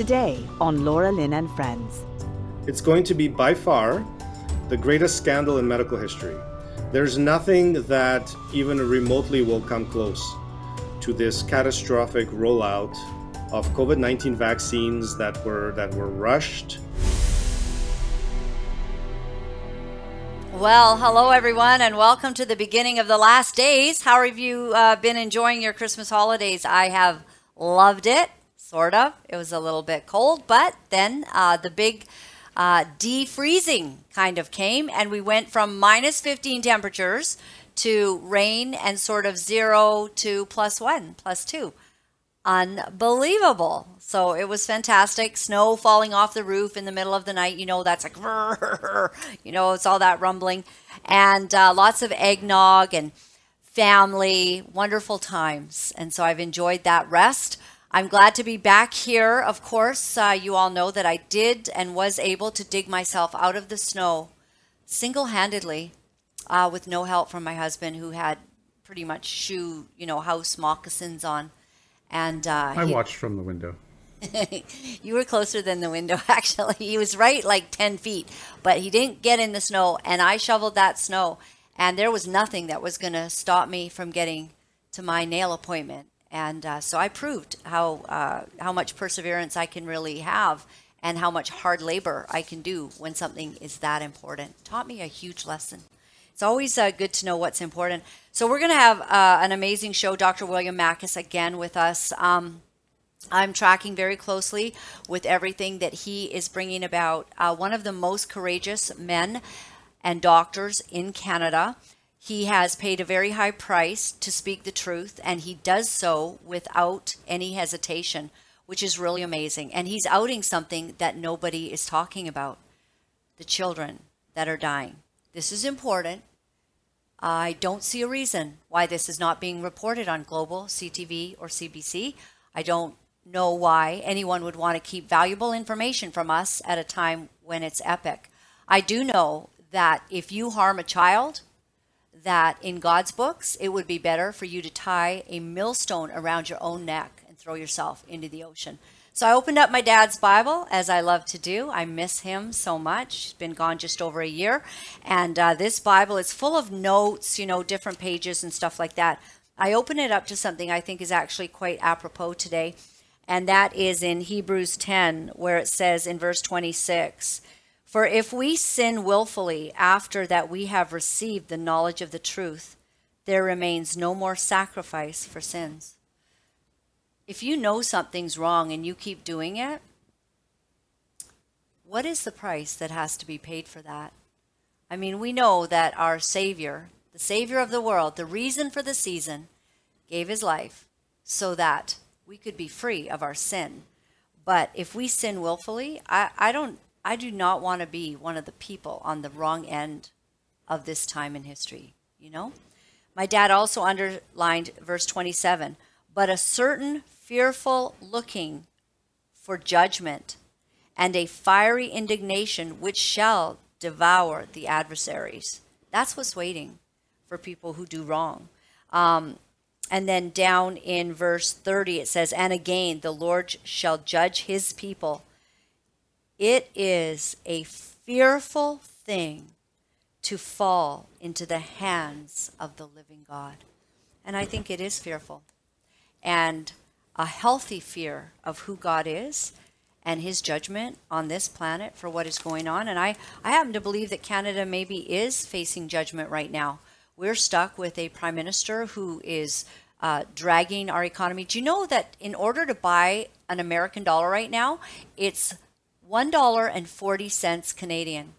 Today on Laura Lynn and Friends. It's going to be by far the greatest scandal in medical history. There's nothing that even remotely will come close to this catastrophic rollout of COVID-19 vaccines that were that were rushed. Well, hello everyone, and welcome to the beginning of the last days. How have you uh, been enjoying your Christmas holidays? I have loved it, sort of. It was a little bit cold, but then uh, the big uh, defreezing kind of came, and we went from minus 15 temperatures to rain and sort of zero to plus one, plus two. Unbelievable. So it was fantastic. Snow falling off the roof in the middle of the night. You know, that's like, you know, it's all that rumbling. And uh, lots of eggnog and family, wonderful times. And so I've enjoyed that rest. I'm glad to be back here. Of course, uh, you all know that I did and was able to dig myself out of the snow single handedly uh, with no help from my husband, who had pretty much shoe, you know, house moccasins on. And uh, I he, watched from the window. you were closer than the window, actually. He was right like 10 feet, but he didn't get in the snow. And I shoveled that snow, and there was nothing that was going to stop me from getting to my nail appointment and uh, so I proved how uh, how much perseverance I can really have, and how much hard labor I can do when something is that important. Taught me a huge lesson. It's always uh, good to know what's important. So we're going to have uh, an amazing show. Dr. William Makis again with us. Um, I'm tracking very closely with everything that he is bringing about. Uh, one of the most courageous men and doctors in Canada. He has paid a very high price to speak the truth, and he does so without any hesitation, which is really amazing. And he's outing something that nobody is talking about the children that are dying. This is important. I don't see a reason why this is not being reported on Global, CTV, or CBC. I don't know why anyone would want to keep valuable information from us at a time when it's epic. I do know that if you harm a child, that in God's books, it would be better for you to tie a millstone around your own neck and throw yourself into the ocean. So I opened up my dad's Bible, as I love to do. I miss him so much. He's been gone just over a year. And uh, this Bible is full of notes, you know, different pages and stuff like that. I open it up to something I think is actually quite apropos today. And that is in Hebrews 10, where it says in verse 26 for if we sin willfully after that we have received the knowledge of the truth, there remains no more sacrifice for sins. If you know something's wrong and you keep doing it, what is the price that has to be paid for that? I mean, we know that our Savior, the Savior of the world, the reason for the season, gave his life so that we could be free of our sin. But if we sin willfully, I, I don't I do not want to be one of the people on the wrong end of this time in history, you know? My dad also underlined verse 27 but a certain fearful looking for judgment and a fiery indignation which shall devour the adversaries. That's what's waiting for people who do wrong. Um, and then down in verse 30, it says, And again, the Lord shall judge his people it is a fearful thing to fall into the hands of the living God. And I think it is fearful. And a healthy fear of who God is and his judgment on this planet for what is going on. And I, I happen to believe that Canada maybe is facing judgment right now. We're stuck with a prime minister who is uh, dragging our economy. Do you know that in order to buy an American dollar right now, it's $1.40 Canadian.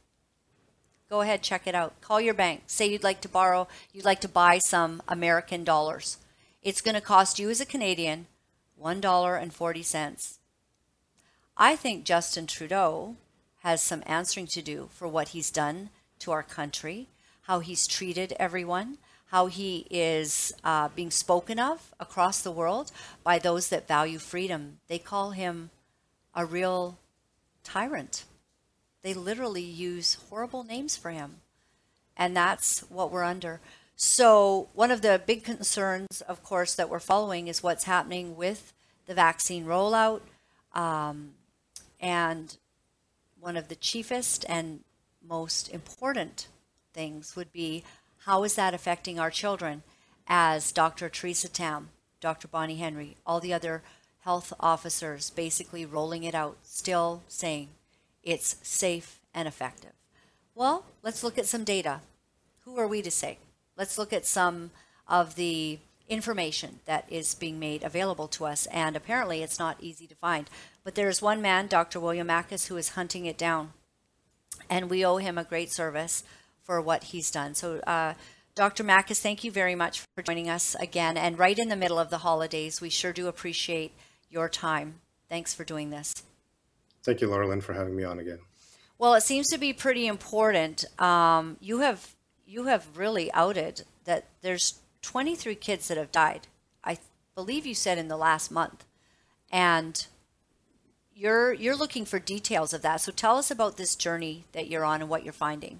Go ahead, check it out. Call your bank. Say you'd like to borrow, you'd like to buy some American dollars. It's going to cost you as a Canadian $1.40. I think Justin Trudeau has some answering to do for what he's done to our country, how he's treated everyone, how he is uh, being spoken of across the world by those that value freedom. They call him a real tyrant. They literally use horrible names for him. And that's what we're under. So, one of the big concerns, of course, that we're following is what's happening with the vaccine rollout. Um, And one of the chiefest and most important things would be how is that affecting our children as Dr. Teresa Tam, Dr. Bonnie Henry, all the other health officers basically rolling it out, still saying it's safe and effective. Well, let's look at some data. Who are we to say? Let's look at some of the information that is being made available to us, and apparently it's not easy to find. But there's one man, Dr. William Makis, who is hunting it down, and we owe him a great service for what he's done. So, uh, Dr. Makis, thank you very much for joining us again. And right in the middle of the holidays, we sure do appreciate your time. Thanks for doing this. Thank you, Laura for having me on again. Well, it seems to be pretty important. Um, you have you have really outed that there's 23 kids that have died. I believe you said in the last month, and you're you're looking for details of that. So tell us about this journey that you're on and what you're finding.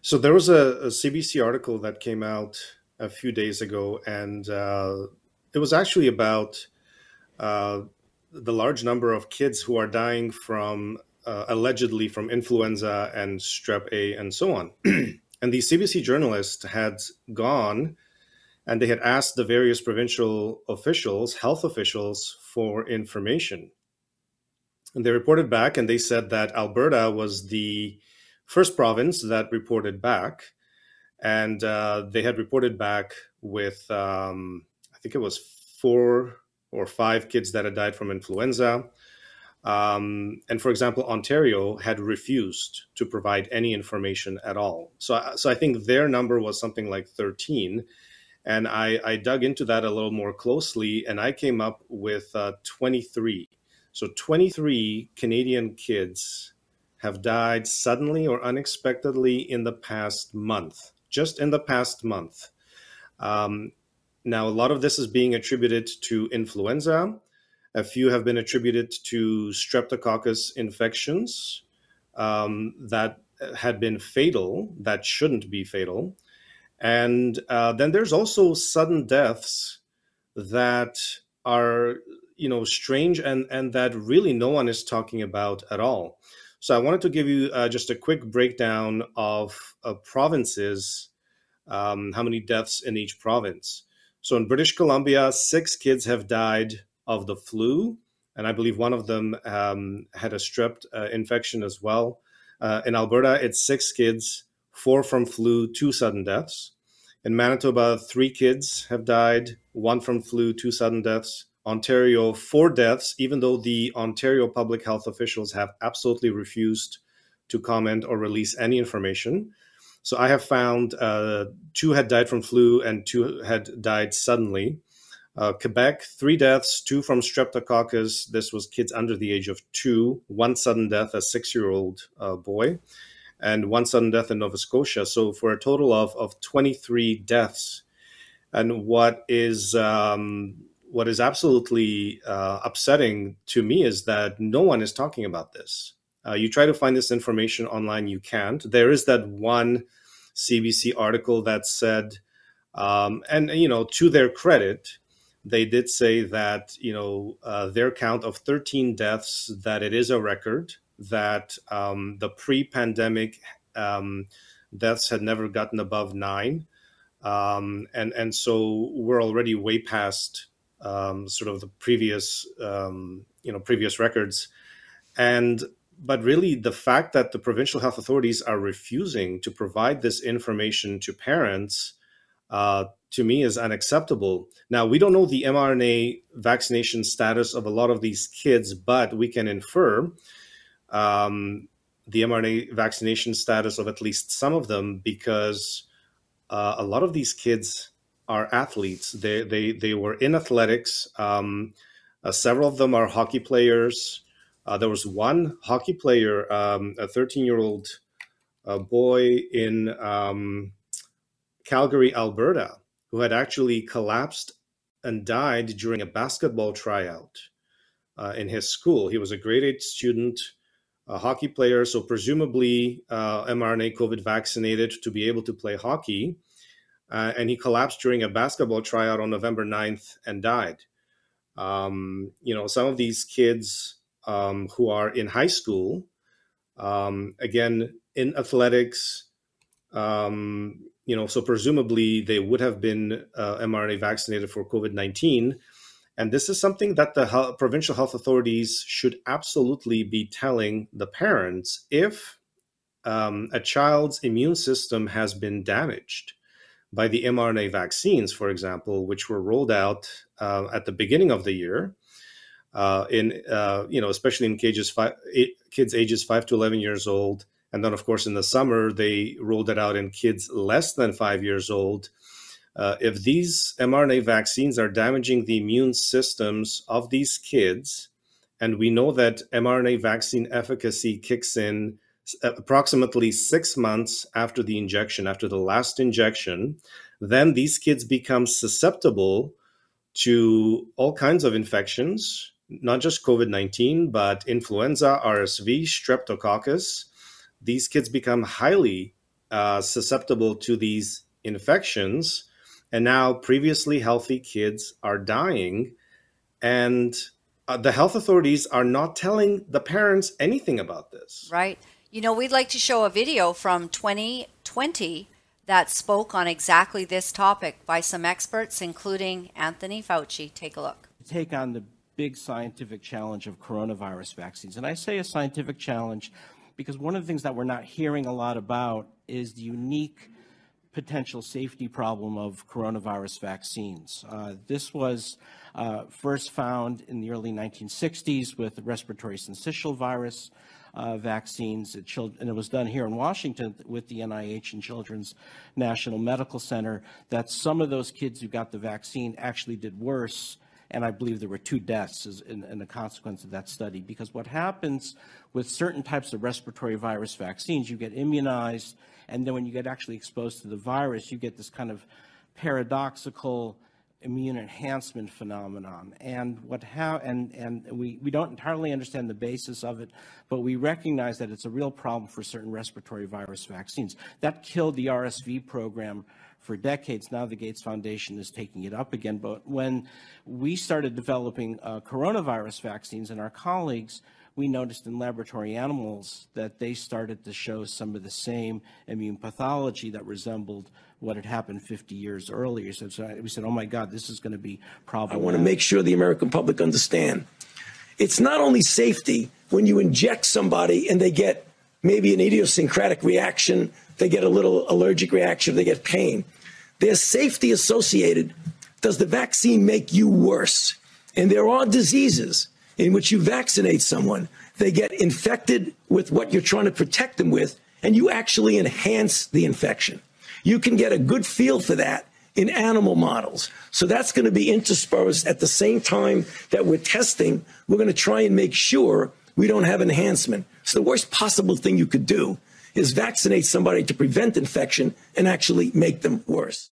So there was a, a CBC article that came out a few days ago, and uh, it was actually about uh, the large number of kids who are dying from uh, allegedly from influenza and strep A and so on. and the CBC journalists had gone and they had asked the various provincial officials, health officials, for information. And they reported back and they said that Alberta was the first province that reported back. And uh, they had reported back with, um, I think it was four or five kids that had died from influenza. Um, and for example, Ontario had refused to provide any information at all. So, so I think their number was something like 13. And I, I dug into that a little more closely and I came up with uh, 23. So 23 Canadian kids have died suddenly or unexpectedly in the past month, just in the past month. Um, now, a lot of this is being attributed to influenza. A few have been attributed to streptococcus infections um, that had been fatal, that shouldn't be fatal. And uh, then there's also sudden deaths that are, you know, strange and, and that really no one is talking about at all. So I wanted to give you uh, just a quick breakdown of, of provinces, um, how many deaths in each province. So in British Columbia, six kids have died of the flu, and I believe one of them um, had a strep uh, infection as well. Uh, in Alberta, it's six kids, four from flu, two sudden deaths. In Manitoba, three kids have died, one from flu, two sudden deaths. Ontario, four deaths, even though the Ontario public health officials have absolutely refused to comment or release any information. So I have found uh, two had died from flu and two had died suddenly. Uh, Quebec, three deaths, two from streptococcus. This was kids under the age of two. One sudden death, a six year old uh, boy, and one sudden death in Nova Scotia. So for a total of, of 23 deaths. And what is um, what is absolutely uh, upsetting to me is that no one is talking about this. Uh, you try to find this information online, you can't. There is that one CBC article that said, um, and you know, to their credit, they did say that you know uh, their count of 13 deaths that it is a record that um, the pre-pandemic um, deaths had never gotten above nine, um, and and so we're already way past um, sort of the previous um, you know previous records, and but really the fact that the provincial health authorities are refusing to provide this information to parents uh, to me is unacceptable. Now we don't know the mrna vaccination status of a lot of these kids but we can infer um, the mrna vaccination status of at least some of them because uh, a lot of these kids are athletes. They they, they were in athletics um, uh, several of them are hockey players uh, there was one hockey player, um, a 13 year old uh, boy in um, Calgary, Alberta, who had actually collapsed and died during a basketball tryout uh, in his school. He was a grade eight student, a hockey player, so presumably uh, mRNA COVID vaccinated to be able to play hockey. Uh, and he collapsed during a basketball tryout on November 9th and died. Um, you know, some of these kids um, who are in high school, um, again in athletics, um, you know, so presumably they would have been uh, mRNA vaccinated for COVID 19. And this is something that the health, provincial health authorities should absolutely be telling the parents if um, a child's immune system has been damaged by the mRNA vaccines, for example, which were rolled out uh, at the beginning of the year. Uh, in uh, you know, especially in cages five, eight, kids ages five to eleven years old, and then of course in the summer they rolled it out in kids less than five years old. Uh, if these mRNA vaccines are damaging the immune systems of these kids, and we know that mRNA vaccine efficacy kicks in approximately six months after the injection, after the last injection, then these kids become susceptible to all kinds of infections, not just COVID 19, but influenza, RSV, streptococcus. These kids become highly uh, susceptible to these infections. And now, previously healthy kids are dying. And uh, the health authorities are not telling the parents anything about this. Right. You know, we'd like to show a video from 2020 that spoke on exactly this topic by some experts, including Anthony Fauci. Take a look. Take on the big scientific challenge of coronavirus vaccines. And I say a scientific challenge because one of the things that we're not hearing a lot about is the unique potential safety problem of coronavirus vaccines. Uh, this was uh, first found in the early 1960s with respiratory syncytial virus uh, vaccines, and it was done here in Washington with the NIH and Children's National Medical Center, that some of those kids who got the vaccine actually did worse and I believe there were two deaths in, in, a consequence of that study. Because what happens with certain types of respiratory virus vaccines, you get immunized, and then when you get actually exposed to the virus, you get this kind of paradoxical immune enhancement phenomenon. And what how and and we, we don't entirely understand the basis of it, but we recognize that it's a real problem for certain respiratory virus vaccines. That killed the RSV program for decades. Now the Gates Foundation is taking it up again. But when we started developing uh, coronavirus vaccines and our colleagues, we noticed in laboratory animals that they started to show some of the same immune pathology that resembled what had happened 50 years earlier. So, so we said, oh my God, this is going to be problematic. I want to make sure the American public understand. It's not only safety when you inject somebody and they get maybe an idiosyncratic reaction, they get a little allergic reaction, they get pain. There's safety associated. Does the vaccine make you worse? And there are diseases in which you vaccinate someone, they get infected with what you're trying to protect them with, and you actually enhance the infection. You can get a good feel for that in animal models. So that's going to be interspersed at the same time that we're testing. We're going to try and make sure we don't have enhancement. So the worst possible thing you could do is vaccinate somebody to prevent infection and actually make them worse.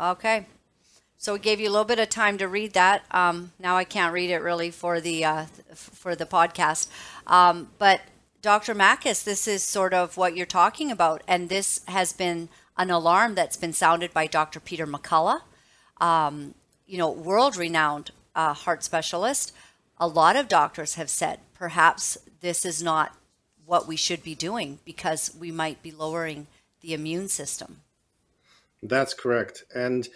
Okay. So we gave you a little bit of time to read that. Um, now I can't read it really for the uh, for the podcast. Um, but Dr. Makis, this is sort of what you're talking about, and this has been an alarm that's been sounded by Dr. Peter McCullough, um, you know, world-renowned uh, heart specialist. A lot of doctors have said perhaps this is not what we should be doing because we might be lowering the immune system. That's correct. And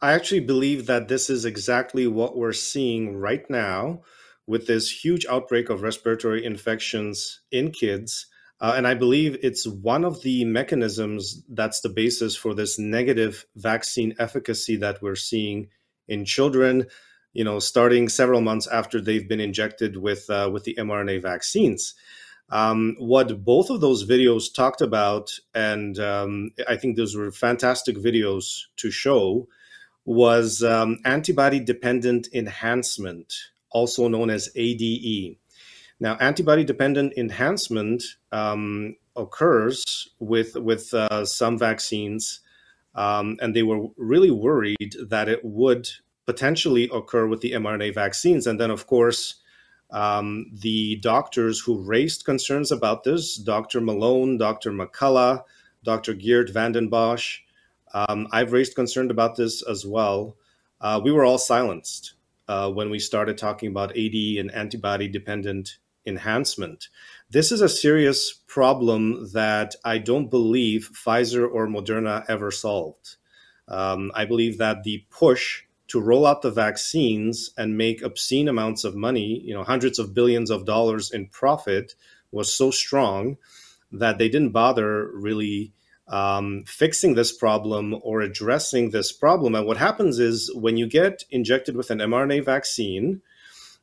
I actually believe that this is exactly what we're seeing right now with this huge outbreak of respiratory infections in kids. Uh, and I believe it's one of the mechanisms that's the basis for this negative vaccine efficacy that we're seeing in children, you know, starting several months after they've been injected with uh, with the mRNA vaccines. Um, what both of those videos talked about, and um, I think those were fantastic videos to show, was um, antibody dependent enhancement, also known as ADE. Now, antibody dependent enhancement um, occurs with with uh, some vaccines, um, and they were really worried that it would potentially occur with the mRNA vaccines. And then, of course, um, the doctors who raised concerns about this, Dr. Malone, Dr. McCullough, Dr. Geert Vanden Bossche, um, I've raised concern about this as well. Uh, we were all silenced uh, when we started talking about AD and antibody dependent enhancement. This is a serious problem that I don't believe Pfizer or Moderna ever solved. Um, I believe that the push to roll out the vaccines and make obscene amounts of money, you know, hundreds of billions of dollars in profit, was so strong that they didn't bother really um, fixing this problem or addressing this problem. And what happens is when you get injected with an mRNA vaccine,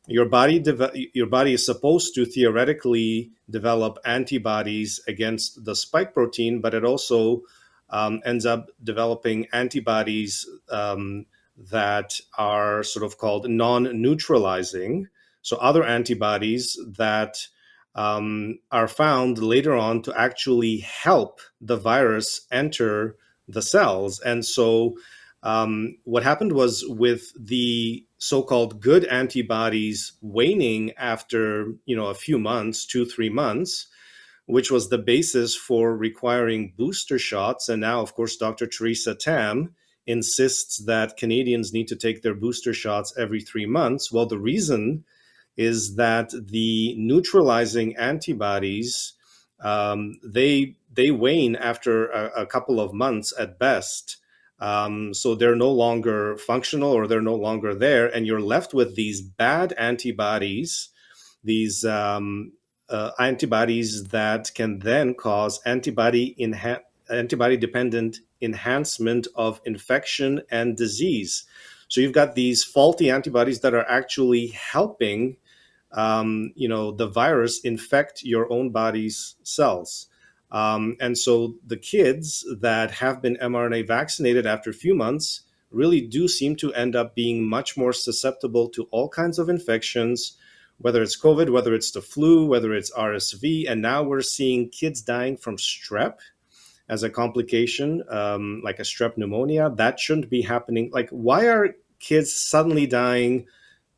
your body de- your body is supposed to theoretically develop antibodies against the spike protein, but it also um, ends up developing antibodies um, that are sort of called non-neutralizing. So other antibodies that um, are found later on to actually help the virus enter the cells. And so um, what happened was with the so-called good antibodies waning after you know a few months, two three months, which was the basis for requiring booster shots. And now, of course, Dr. Teresa Tam insists that Canadians need to take their booster shots every three months. Well, the reason is that the neutralizing antibodies um, they they wane after a, a, couple of months at best. Um, so they're no longer functional or they're no longer there, and you're left with these bad antibodies, these um, uh, antibodies that can then cause antibody antibody dependent enhancement of infection and disease. So you've got these faulty antibodies that are actually helping um, you know, the virus infect your own body's cells. Um, and so the kids that have been mRNA vaccinated after a few months really do seem to end up being much more susceptible to all kinds of infections, whether it's COVID, whether it's the flu, whether it's RSV. And now we're seeing kids dying from strep as a complication, um, like a strep pneumonia. That shouldn't be happening. Like, why are kids suddenly dying?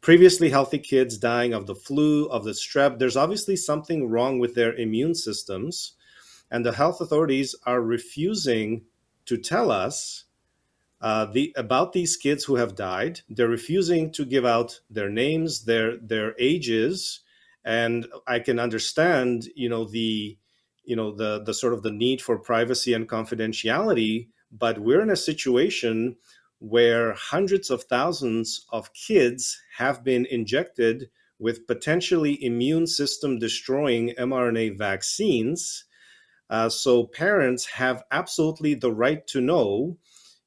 previously healthy kids dying of the flu, of the strep. There's obviously something wrong with their immune systems. And the health authorities are refusing to tell us uh, the, about these kids who have died. They're refusing to give out their names, their, their ages. And I can understand, you know, the, you know, the, the sort of the need for privacy and confidentiality, but we're in a situation where hundreds of thousands of kids have been injected with potentially immune system destroying mRNA vaccines. Uh, so parents have absolutely the right to know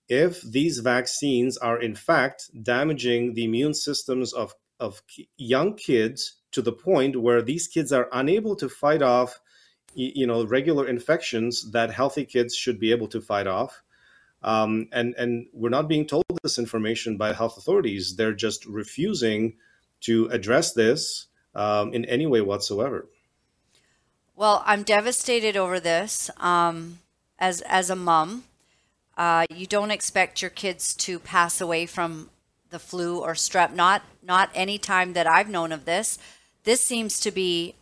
if these vaccines are in fact damaging the immune systems of, of young kids to the point where these kids are unable to fight off you know regular infections that healthy kids should be able to fight off um, and and we're not being told this information by health authorities. They're just refusing to address this um, in any way whatsoever. Well, I'm devastated over this. Um, as as a mom, uh, you don't expect your kids to pass away from the flu or strep. Not not any time that I've known of this. This seems to be,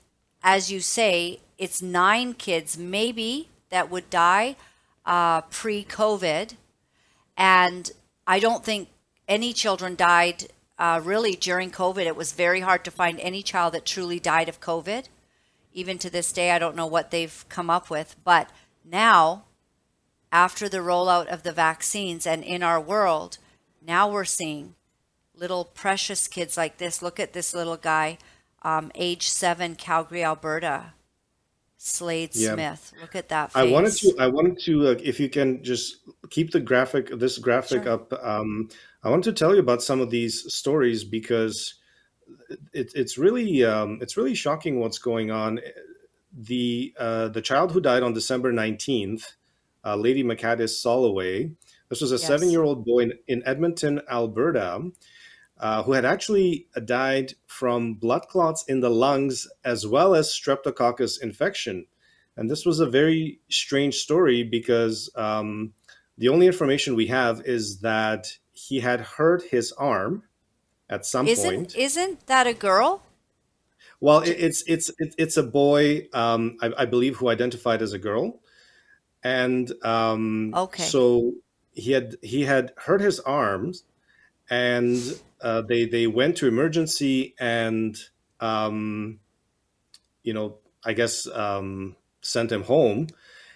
as you say, it's nine kids maybe that would die uh, pre COVID. And I don't think any children died uh, really during COVID. It was very hard to find any child that truly died of COVID. Even to this day, I don't know what they've come up with. But now, after the rollout of the vaccines and in our world, now we're seeing little precious kids like this. Look at this little guy, um, age seven, Calgary, Alberta. Slade yeah. Smith. Look at that. Face. I wanted to. I wanted to. Uh, if you can just keep the graphic, this graphic sure. up. Um, I want to tell you about some of these stories because it, it's really um, it's really shocking what's going on. The uh, the child who died on December nineteenth, uh, Lady McCadis Soloway. This was a yes. seven year old boy in, in Edmonton, Alberta uh, who had actually died from blood clots in the lungs as well as streptococcus infection. And this was a very strange story because um, the only information we have is that he had hurt his arm at some isn't, point. Isn't that a girl? Well, it, it's it's it, it's a boy, um, I, I believe, who identified as a girl, and um, Okay. so he had he had hurt his arms, and uh, they they went to emergency and um, you know I guess um, sent him home,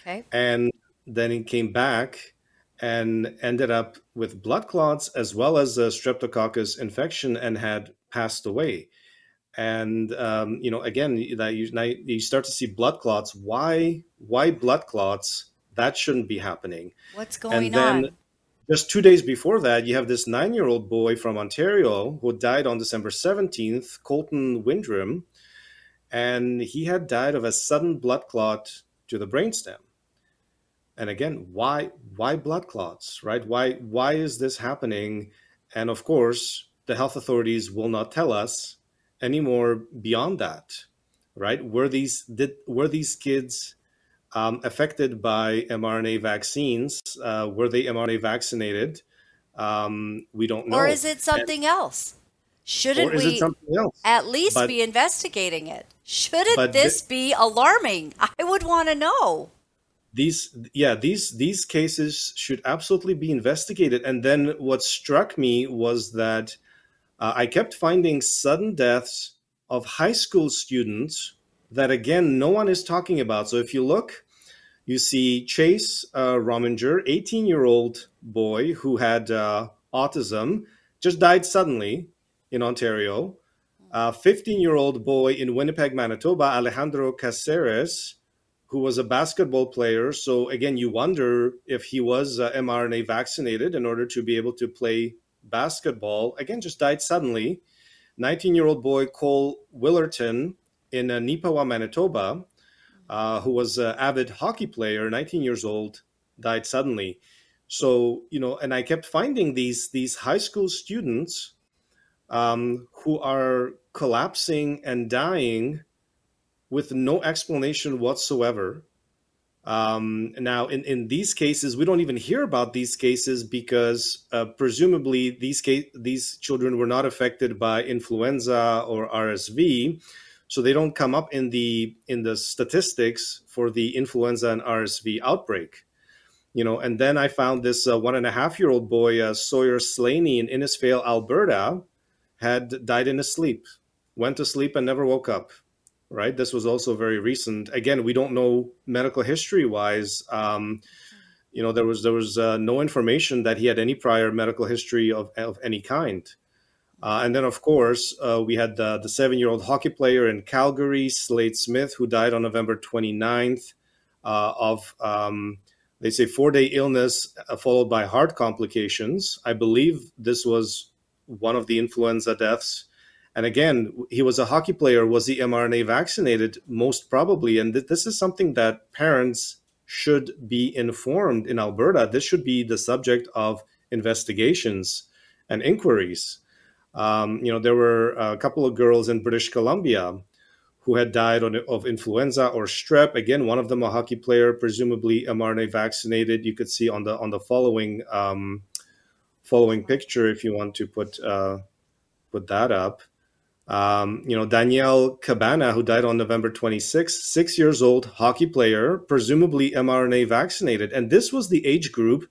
Okay. and then he came back and ended up with blood clots as well as a streptococcus infection and had passed away. And um, you know again that you, you start to see blood clots. Why why blood clots? That shouldn't be happening. What's going and then on? Just two days before that you have this nine year old boy from ontario who died on december 17th colton windrum and he had died of a sudden blood clot to the brainstem. And again why why blood clots right? Why why is this happening? And of course the health authorities will not tell us anymore beyond that right? Were these did were these kids um, affected by mrna vaccines uh, were they mrna vaccinated um, we don't know Or is it something else? Shouldn't we else at least But- be investigating it? Shouldn't this thi- be alarming? I would want to know. these yeah these these cases should absolutely be investigated and then what struck me was that uh, i kept finding sudden deaths of high school students that again no one is talking about so if you look you see chase uh, rominger 18 year old boy who had uh, autism just died suddenly in ontario A 15 year old boy in winnipeg manitoba alejandro caceres who was a basketball player. So again, you wonder if he was uh, mRNA vaccinated in order to be able to play basketball. Again, just died suddenly. 19 year old boy Cole Willerton in uh, Neepawa, Manitoba, uh, who was an avid hockey player, 19 years old, died suddenly. So you know, and I kept finding these these high school students um, who are collapsing and dying with no explanation whatsoever. Um, now, in, in these cases, we don't even hear about these cases because uh, presumably these case, these children were not affected by influenza or RSV, so they don't come up in the in the statistics for the influenza and RSV outbreak. You know, and then I found this uh, one and a half year old boy, uh, Sawyer Slaney in Innisfail, Alberta, had died in his sleep, went to sleep and never woke up right? This was also very recent. Again, we don't know medical history wise. Um, you know, there was there was uh, no information that he had any prior medical history of of any kind. Uh, and then, of course, uh, we had the, the seven year old hockey player in Calgary, Slade Smith, who died on November 29th uh, of, um, they say, four day illness uh, followed by heart complications. I believe this was one of the influenza deaths. And again, he was a hockey player. Was he mRNA vaccinated? Most probably. And th- this is something that parents should be informed in Alberta. This should be the subject of investigations and inquiries. Um, you know, there were a couple of girls in British Columbia who had died on, of influenza or strep. Again, one of them a hockey player, presumably mRNA vaccinated. You could see on the on the following um, following picture if you want to put uh, put that up. Um, you know, Danielle Cabana, who died on November 26th, six years old, hockey player, presumably mRNA vaccinated. And this was the age group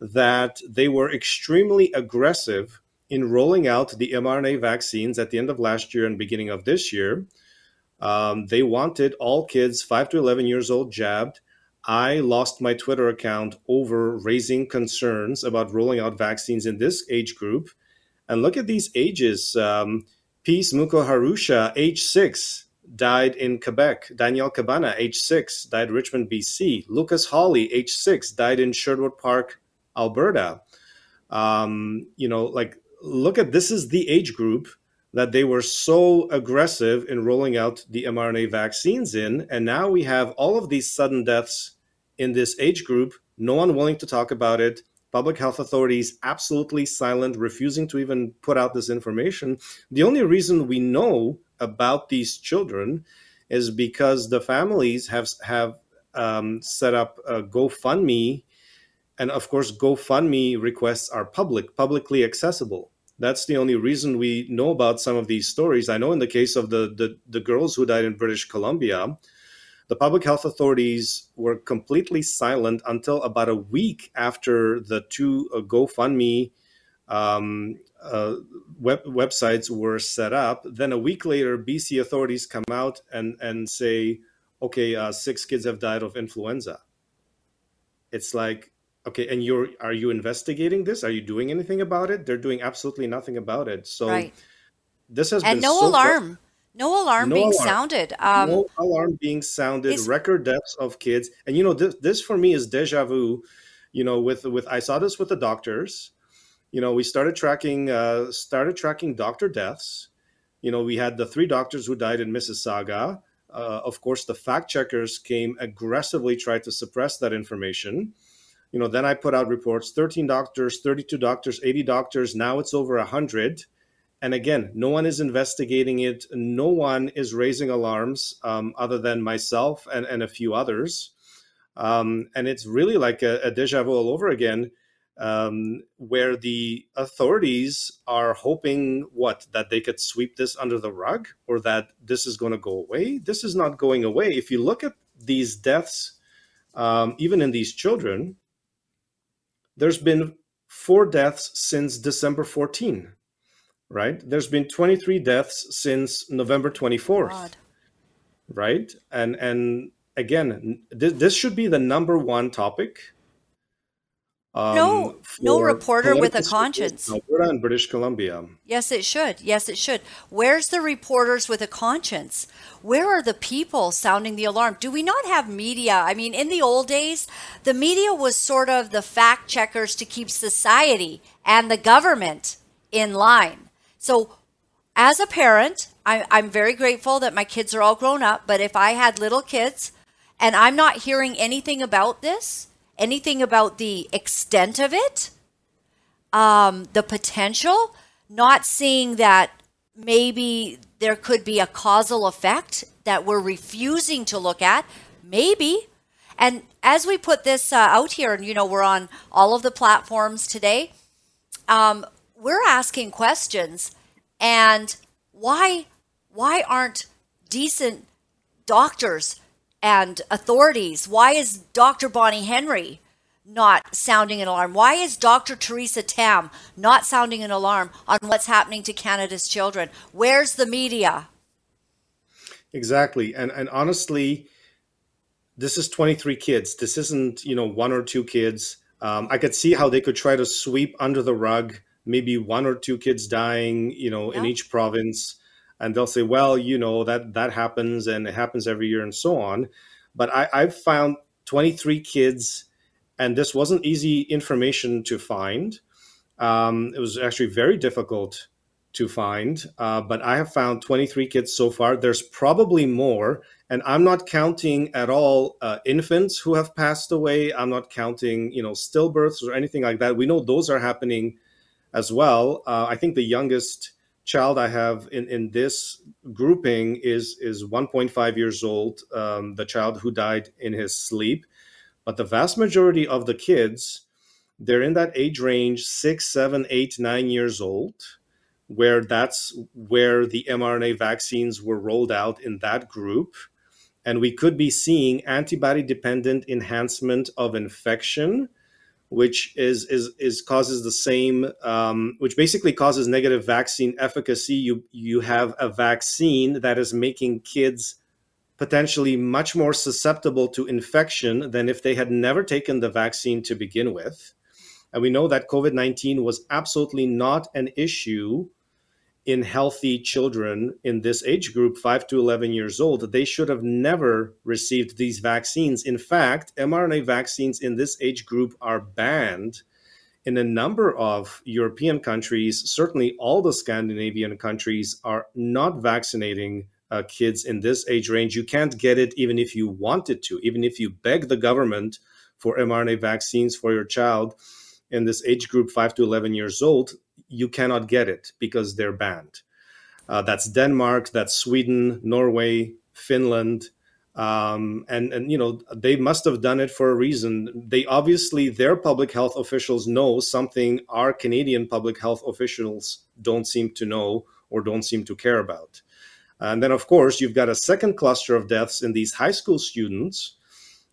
that they were extremely aggressive in rolling out the mRNA vaccines at the end of last year and beginning of this year. Um, they wanted all kids 5 to 11 years old jabbed. I lost my Twitter account over raising concerns about rolling out vaccines in this age group. And look at these ages. Um, Peace Muko Harusha, age six, died in Quebec. Danielle Cabana, age six, died Richmond, BC. Lucas Hawley, age six, died in Sherwood Park, Alberta. Um, you know, like, look at this is the age group that they were so aggressive in rolling out the mRNA vaccines in. And now we have all of these sudden deaths in this age group, no one willing to talk about it public health authorities absolutely silent, refusing to even put out this information. The only reason we know about these children is because the families have have um, set up a GoFundMe, and of course, GoFundMe requests are public, publicly accessible. That's the only reason we know about some of these stories. I know in the case of the, the, the girls who died in British Columbia, the public health authorities were completely silent until about a week after the two uh, GoFundMe um, uh, web, websites were set up. Then a week later, BC authorities come out and, and say, okay, uh, six kids have died of influenza. It's like, okay, and you're are you investigating this? Are you doing anything about it? They're doing absolutely nothing about it. So Right. this has And been no so alarm. No alarm No being alarm. sounded. Um, no alarm being sounded, is- record deaths of kids, and you know this, this for me is deja vu. You know, with with I saw this with the doctors. You know, we started tracking uh, started tracking doctor deaths. You know, we had the three doctors who died in Mississauga. Uh, of course, the fact checkers came aggressively tried to suppress that information. You know, then I put out reports: 13 doctors, 32 doctors, 80 doctors. Now it's over 100 and again no one is investigating it no one is raising alarms um, other than myself and, and a few others. Um, and it's really like a, a deja vu all over again um, where the authorities are hoping what that they could sweep this under the rug or that this is going to go away? This is not going away. If you look at these deaths um, even in these children there's been four deaths since december 14 right? There's been 23 deaths since November 24th, God. right? And and again, th- this should be the number one topic. Um, No- no reporter with a conscience. in Alberta and British Columbia. Yes, it should. Yes, it should. Where's the reporters with a conscience? Where are the people sounding the alarm? Do we not have media? I mean, in the old days, the media was sort of the fact checkers to keep society and the government in line. So, as a parent, I, I'm very grateful that my kids are all grown up. But if I had little kids and I'm not hearing anything about this, anything about the extent of it, um, the potential, not seeing that maybe there could be a causal effect that we're refusing to look at, maybe. And as we put this uh, out here, and you know, we're on all of the platforms today, um, we're asking questions, and why why aren't decent doctors and authorities? Why is Dr. Bonnie Henry not sounding an alarm? Why is Dr. Teresa Tam not sounding an alarm on what's happening to Canada's children? Where's the media? Exactly. And and honestly, this is 23 kids. This isn't, you know, one or two kids. Um, I could see how they could try to sweep under the rug maybe one or two kids dying, you know, in each province, and they'll say, well, you know, that that happens and it happens every year and so on. But I, I've found 23 kids, and this wasn't easy information to find. Um, it was actually very difficult to find, uh, but I have found 23 kids so far. There's probably more, and I'm not counting at all uh, infants who have passed away. I'm not counting, you know, stillbirths or anything like that. We know those are happening as well. Uh, I think the youngest child I have in, in this grouping is is 1.5 years old, um, the child who died in his sleep. But the vast majority of the kids, they're in that age range, six, seven, eight, nine years old, where that's where the mRNA vaccines were rolled out in that group. And we could be seeing antibody dependent enhancement of infection which is is is causes the same, um, which basically causes negative vaccine efficacy. You you have a vaccine that is making kids potentially much more susceptible to infection than if they had never taken the vaccine to begin with. And we know that COVID 19 was absolutely not an issue in healthy children in this age group, 5 to 11 years old. They should have never received these vaccines. In fact, mRNA vaccines in this age group are banned in a number of European countries. Certainly, all the Scandinavian countries are not vaccinating uh, kids in this age range. You can't get it even if you wanted to, even if you beg the government for mRNA vaccines for your child in this age group, 5 to 11 years old you cannot get it because they're banned. Uh, that's Denmark, that's Sweden, Norway, Finland, Um, and and you know they must have done it for a reason. They obviously their public health officials know something our Canadian public health officials don't seem to know or don't seem to care about. And then of course you've got a second cluster of deaths in these high school students,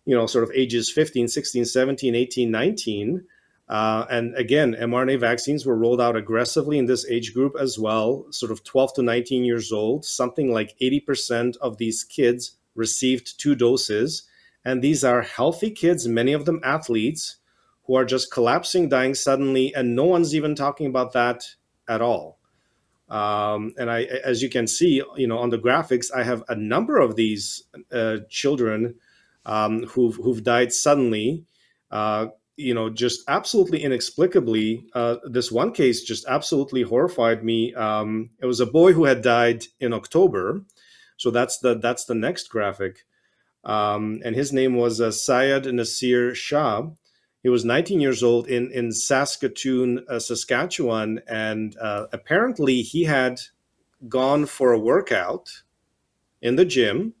you know, sort of ages 15, 16, 17, 18, 19. Uh, and again, mRNA vaccines were rolled out aggressively in this age group as well, sort of 12 to 19 years old. Something like 80% of these kids received two doses. And these are healthy kids, many of them athletes, who are just collapsing, dying suddenly, and no one's even talking about that at all. Um, and I, as you can see, you know, on the graphics, I have a number of these uh, children um, who've who've died suddenly. Uh, you know, just absolutely inexplicably. Uh, this one case just absolutely horrified me. Um, it was a boy who had died in October, so that's the that's the next graphic. Um, and his name was uh, Syed Nasir Shah. He was 19 years old in in Saskatoon, uh, Saskatchewan, and uh, apparently he had gone for a workout in the gym,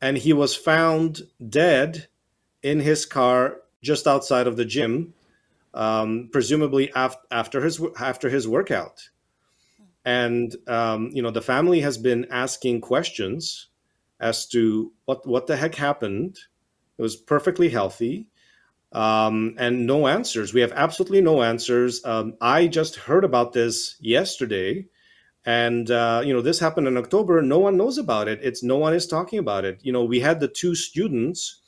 and he was found dead in his car just outside of the gym, um, presumably af- after his after his workout and um, you know the family has been asking questions as to what what the heck happened. It was perfectly healthy, um, and no answers. We have absolutely no answers. Um, I just heard about this yesterday, and uh, you know this happened in October. No one knows about it. It's no one is talking about it. You know, we had the two students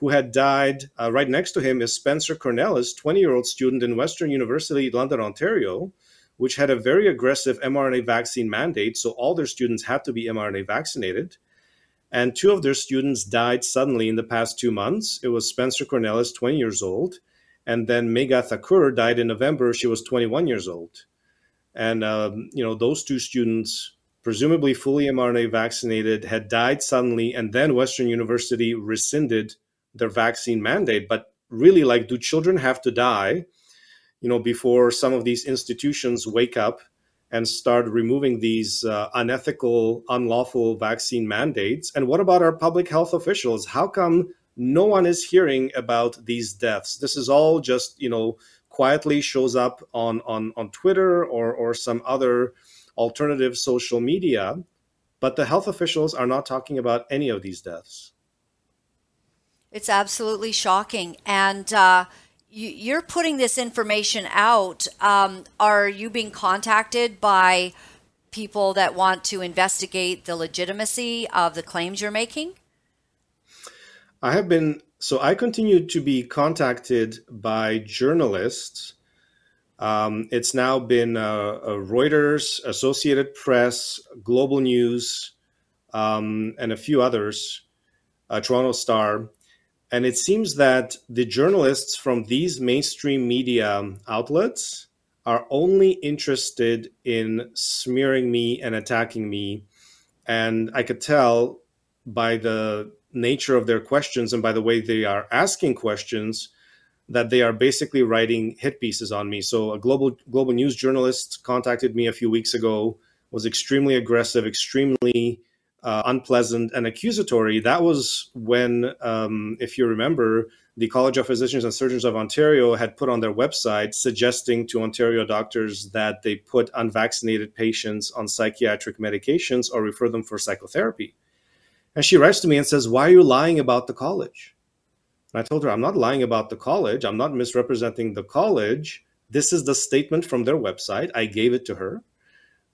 who had died. Uh, right next to him is Spencer Cornelis, 20 year old student in Western University, London, Ontario which had a very aggressive mRNA vaccine mandate. So all their students had to be mRNA vaccinated. And two of their students died suddenly in the past two months. It was Spencer Cornelis, 20 years old, and then Megha Thakur died in November. She was 21 years old. And, um, you know, those two students, presumably fully mRNA vaccinated, had died suddenly. And then Western University rescinded their vaccine mandate. But really, like, do children have to die? you know, before some of these institutions wake up and start removing these uh, unethical, unlawful vaccine mandates? And what about our public health officials? How come no one is hearing about these deaths? This is all just, you know, quietly shows up on on on Twitter or or some other alternative social media, but the health officials are not talking about any of these deaths. It's absolutely shocking, and. Uh, you, are putting this information out. Um, are you being contacted by people that want to investigate the legitimacy of the claims you're making? I have been, so I continue to be contacted by journalists. Um, it's now been uh, Reuters, Associated Press, Global News, um, and a few others, uh, Toronto Star and it seems that the journalists from these mainstream media outlets are only interested in smearing me and attacking me. And I could tell by the nature of their questions and by the way they are asking questions that they are basically writing hit pieces on me. So a global global news journalist contacted me a few weeks ago, was extremely aggressive, extremely uh, unpleasant and accusatory, that was when, um, if you remember, the College of Physicians and Surgeons of Ontario had put on their website suggesting to Ontario doctors that they put unvaccinated patients on psychiatric medications or refer them for psychotherapy. And she writes to me and says, Why are you lying about the college? And I told her, I'm not lying about the college. I'm not misrepresenting the college. This is the statement from their website. I gave it to her.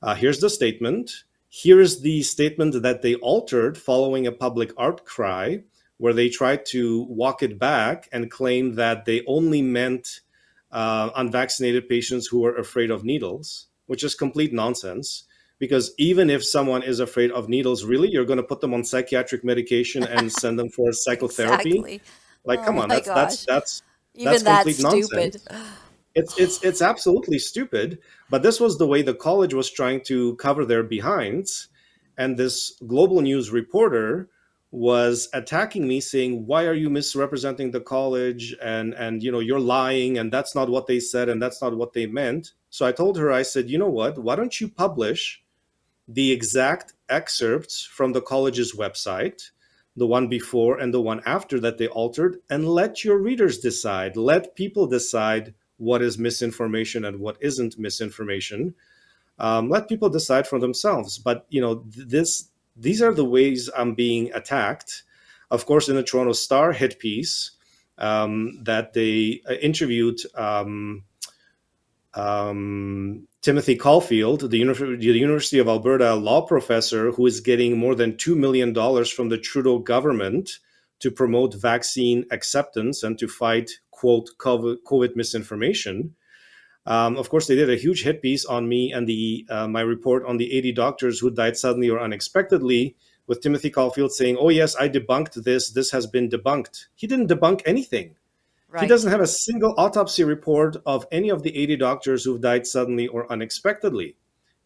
Uh, here's the statement. Here is the statement that they altered following a public outcry, where they tried to walk it back and claim that they only meant uh, unvaccinated patients who were afraid of needles, which is complete nonsense. Because even if someone is afraid of needles, really, you're going to put them on psychiatric medication and send them for psychotherapy? Exactly. Like, oh come on, that's, that's that's even that's that's complete stupid. nonsense. It's it's it's absolutely stupid. But this was the way the college was trying to cover their behinds, and this global news reporter was attacking me saying why are you misrepresenting the college and and you know you're lying and that's not what they said and that's not what they meant so i told her i said you know what why don't you publish the exact excerpts from the college's website the one before and the one after that they altered, and let your readers decide. Let people decide what is misinformation and what isn't misinformation. Um, let people decide for themselves. But you know, this these are the ways I'm being attacked. Of course, in the Toronto Star hit piece um, that they uh, interviewed um, um, Timothy Caulfield, the, Uni- the University of Alberta law professor, who is getting more than $2 million from the Trudeau government to promote vaccine acceptance and to fight, quote, COVID misinformation. Um, of course, they did a huge hit piece on me and the uh, my report on the 80 doctors who died suddenly or unexpectedly, with Timothy Caulfield saying, "Oh yes, I debunked this. This has been debunked." He didn't debunk anything. Right. He doesn't have a single autopsy report of any of the 80 doctors who've died suddenly or unexpectedly.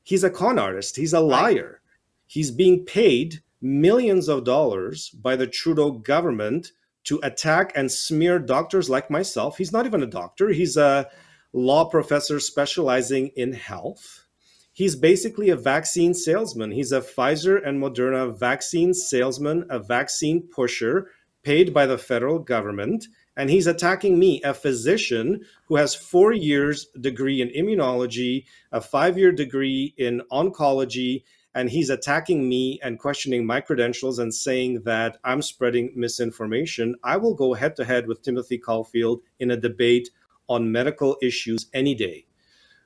He's a con artist. He's a liar. Right. He's being paid millions of dollars by the Trudeau government to attack and smear doctors like myself. He's not even a doctor. He's a law professor specializing in health. He's basically a vaccine salesman. He's a Pfizer and Moderna vaccine salesman, a vaccine pusher paid by the federal government and he's attacking me a physician who has four years degree in immunology a five year degree in oncology and he's attacking me and questioning my credentials and saying that i'm spreading misinformation i will go head to head with timothy caulfield in a debate on medical issues any day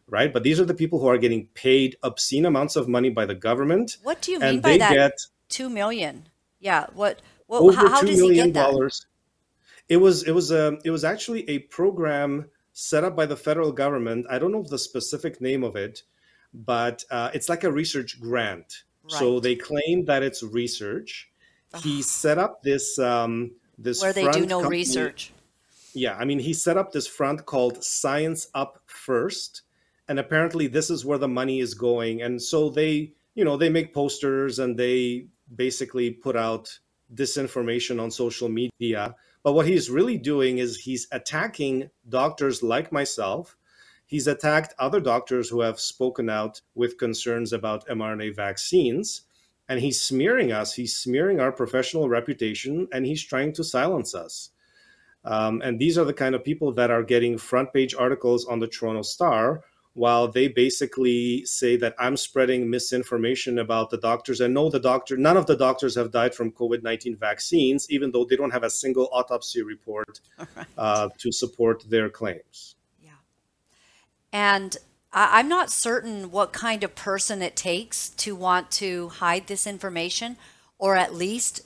right but these are the people who are getting paid obscene amounts of money by the government what do you mean by that get 2 million yeah what well, over how, how does he get that? dollars it was it was a um, it was actually a program set up by the federal government. I don't know the specific name of it, but uh, it's like a research grant. Right. So they claim that it's research. He set up this um, this front where they do no company. research. Yeah, I mean, he set up this front called Science Up First, and apparently this is where the money is going. And so they, you know, they make posters and they basically put out disinformation on social media but what he's really doing is he's attacking doctors like myself. He's attacked other doctors who have spoken out with concerns about mRNA vaccines. And he's smearing us, he's smearing our professional reputation, and he's trying to silence us. Um, and these are the kind of people that are getting front page articles on the Toronto Star while they basically say that I'm spreading misinformation about the doctors. And no, the doctor, none of the doctors have died from COVID 19 vaccines, even though they don't have a single autopsy report right. uh, to support their claims. And I'm not certain what kind of person it takes to want to hide this information or at least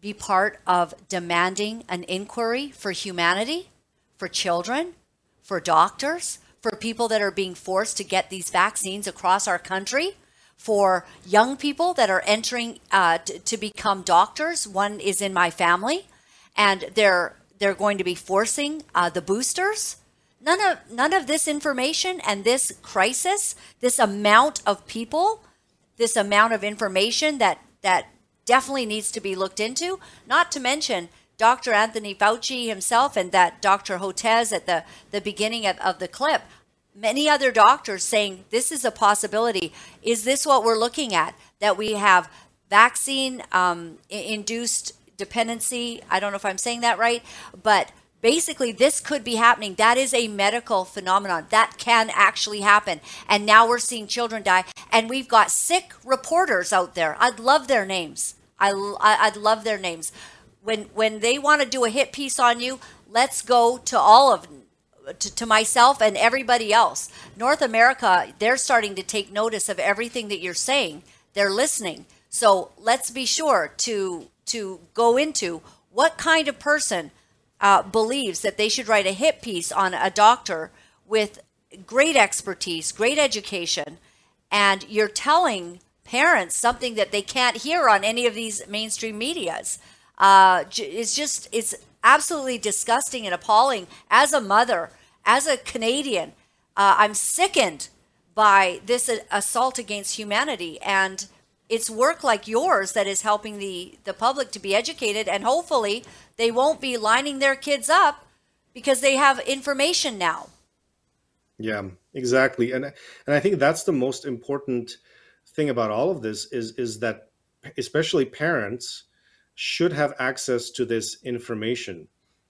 be part of demanding an inquiry for humanity, for children, for doctors for people that are being forced to get these vaccines across our country, for young people that are entering uh, t- to become doctors. One is in my family, and they're they're going to be forcing uh, the boosters. None of none of this information and this crisis, this amount of people, this amount of information that that definitely needs to be looked into. Not to mention Dr. Anthony Fauci himself and that Dr. Hotez at the, the beginning of, of the clip. Many other doctors saying this is a possibility. Is this what we're looking at? That we have vaccine um, induced dependency. I don't know if I'm saying that right, but basically this could be happening. That is a medical phenomenon. That can actually happen. And now we're seeing children die. And we've got sick reporters out there. I'd love their names. I, i'd love their names. When when they want to do a hit piece on you, let's go to all of to, to, myself and everybody else. North America, they're starting to take notice of everything that you're saying. They're listening. So let's be sure to to go into what kind of person uh, believes that they should write a hit piece on a doctor with great expertise, great education, and you're telling parents something that they can't hear on any of these mainstream medias uh, it's just it's absolutely disgusting and appalling. As a mother, as a Canadian, uh, I'm sickened by this assault against humanity and it's work like yours that is helping the the public to be educated and hopefully they won't be lining their kids up because they have information now yeah exactly and and i think that's the most important thing about all of this is is that especially parents should have access to this information.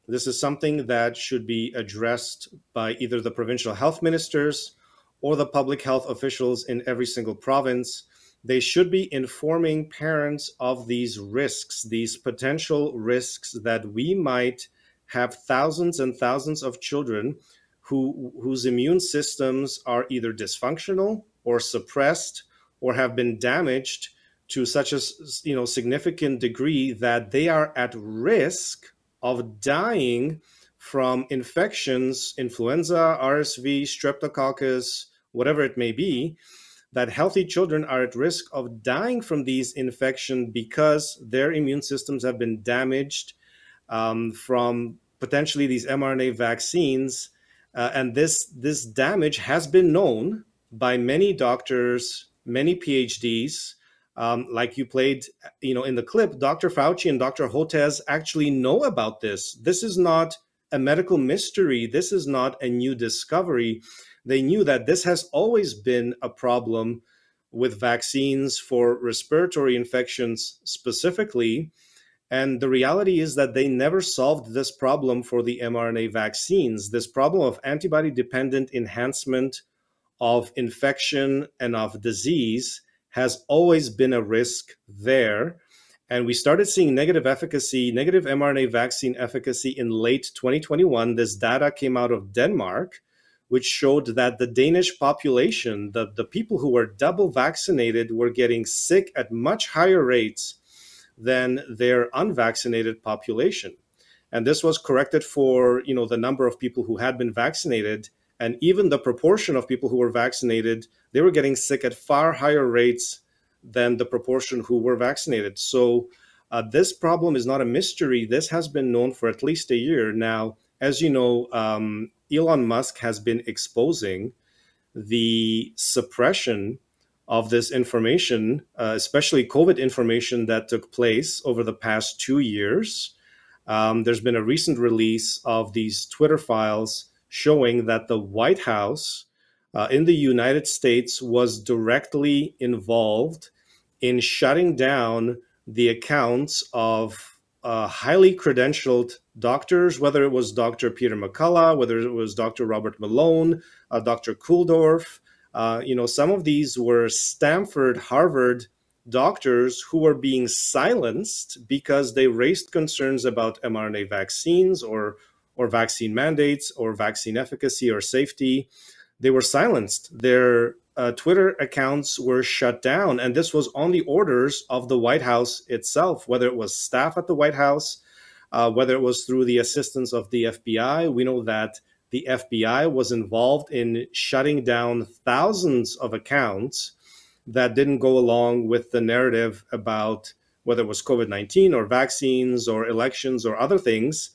This is something that should be addressed by either the provincial health ministers or the public health officials in every single province. They should be informing parents of these risks, these potential risks that we might have thousands and thousands of children who, whose immune systems are either dysfunctional or suppressed or have been damaged to such a you know significant degree that they are at risk of dying from infections influenza rsv streptococcus whatever it may be that healthy children are at risk of dying from these infections because their immune systems have been damaged um, from potentially these mRNA vaccines. Uh, and this, this damage has been known by many doctors, many PhDs. Um, like you played, you know, in the clip, Dr. Fauci and Dr. Hotez actually know about this. This is not a medical mystery. This is not a new discovery. They knew that this has always been a problem with vaccines for respiratory infections specifically. And the reality is that they never solved this problem for the mRNA vaccines. This problem of antibody dependent enhancement of infection and of disease has always been a risk there. And we started seeing negative efficacy, negative mRNA vaccine efficacy in late 2021. This data came out of Denmark, which showed that the Danish population, the, the people who were double vaccinated, were getting sick at much higher rates than their unvaccinated population. And this was corrected for you know the number of people who had been vaccinated and even the proportion of people who were vaccinated, they were getting sick at far higher rates than the proportion who were vaccinated. So uh, this problem is not a mystery. This has been known for at least a year now. As you know, um, Elon Musk has been exposing the suppression of this information, uh, especially COVID information that took place over the past two years. Um, there's been a recent release of these Twitter files showing that the White House uh, in the United States was directly involved in shutting down the accounts of uh, highly credentialed doctors, whether it was Dr. Peter McCullough, whether it was Dr. Robert Malone, uh, Dr. Kulldorff, uh, you know, some of these were Stanford, Harvard doctors who were being silenced because they raised concerns about mRNA vaccines or or vaccine mandates or vaccine efficacy or safety. They were silenced. Their uh, Twitter accounts were shut down, and this was on the orders of the White House itself. Whether it was staff at the White House, uh, whether it was through the assistance of the FBI, we know that the FBI was involved in shutting down thousands of accounts that didn't go along with the narrative about whether it was COVID 19 or vaccines or elections or other things.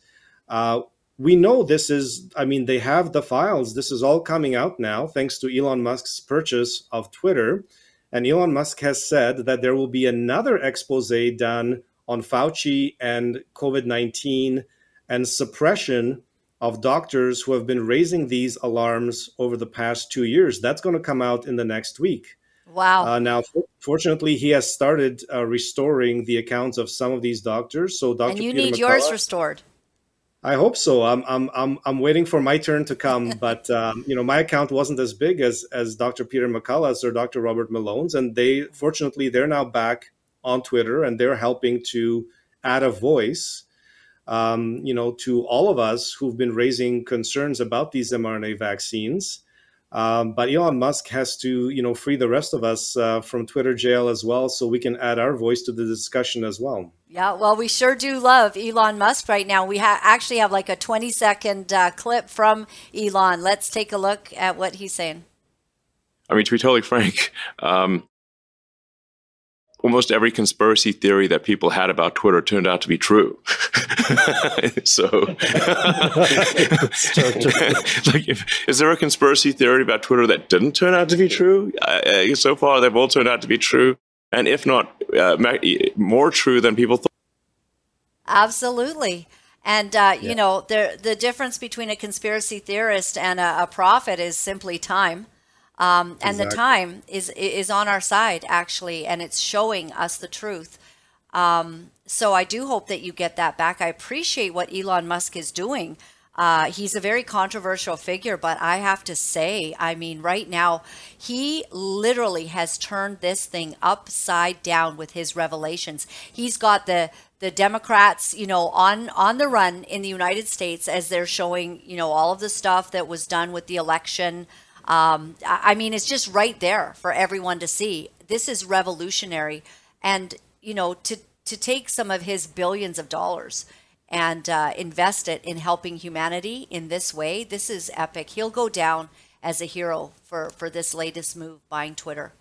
Uh, we know this is, I mean, they have the files. This is all coming out now thanks to Elon Musk's purchase of Twitter. And Elon Musk has said that there will be another expose done on Fauci and COVID 19 and suppression of doctors who have been raising these alarms over the past two years. That's going to come out in the next week. Wow. Uh, now, fortunately, he has started uh, restoring the accounts of some of these doctors. So, Dr. And you Peter need McCullough, yours restored. I hope so. I'm, I'm, I'm, I'm waiting for my turn to come, but um, you know, my account wasn't as big as as Dr. Peter McCullough's or Dr. Robert Malone's, and they fortunately they're now back on Twitter and they're helping to add a voice um, you know, to all of us who've been raising concerns about these mRNA vaccines. Um, but Elon Musk has to, you know, free the rest of us uh, from Twitter jail as well, so we can add our voice to the discussion as well. Yeah, well, we sure do love Elon Musk right now. We ha- actually have like a 20 second uh, clip from Elon. Let's take a look at what he's saying. I mean, to be totally frank, um, almost every conspiracy theory that people had about Twitter turned out to be true. so, like, if, is there a conspiracy theory about Twitter that didn't turn out to be true? Uh, so far, they've all turned out to be true, and if not, uh, more true than people thought. Absolutely. And uh, yeah. you know, the the difference between a conspiracy theorist and a, a prophet is simply time. Um, and exactly. the time is is on our side actually, and it's showing us the truth. Um, so I do hope that you get that back. I appreciate what Elon Musk is doing. Uh, he's a very controversial figure, but I have to say, I mean, right now, he literally has turned this thing upside down with his revelations. He's got the the Democrats, you know, on on the run in the United States as they're showing, you know, all of the stuff that was done with the election. Um, I mean, it's just right there for everyone to see. This is revolutionary, and you know, to to take some of his billions of dollars and uh, invest it in helping humanity in this way, this is epic. He'll go down as a hero for for this latest move, buying Twitter.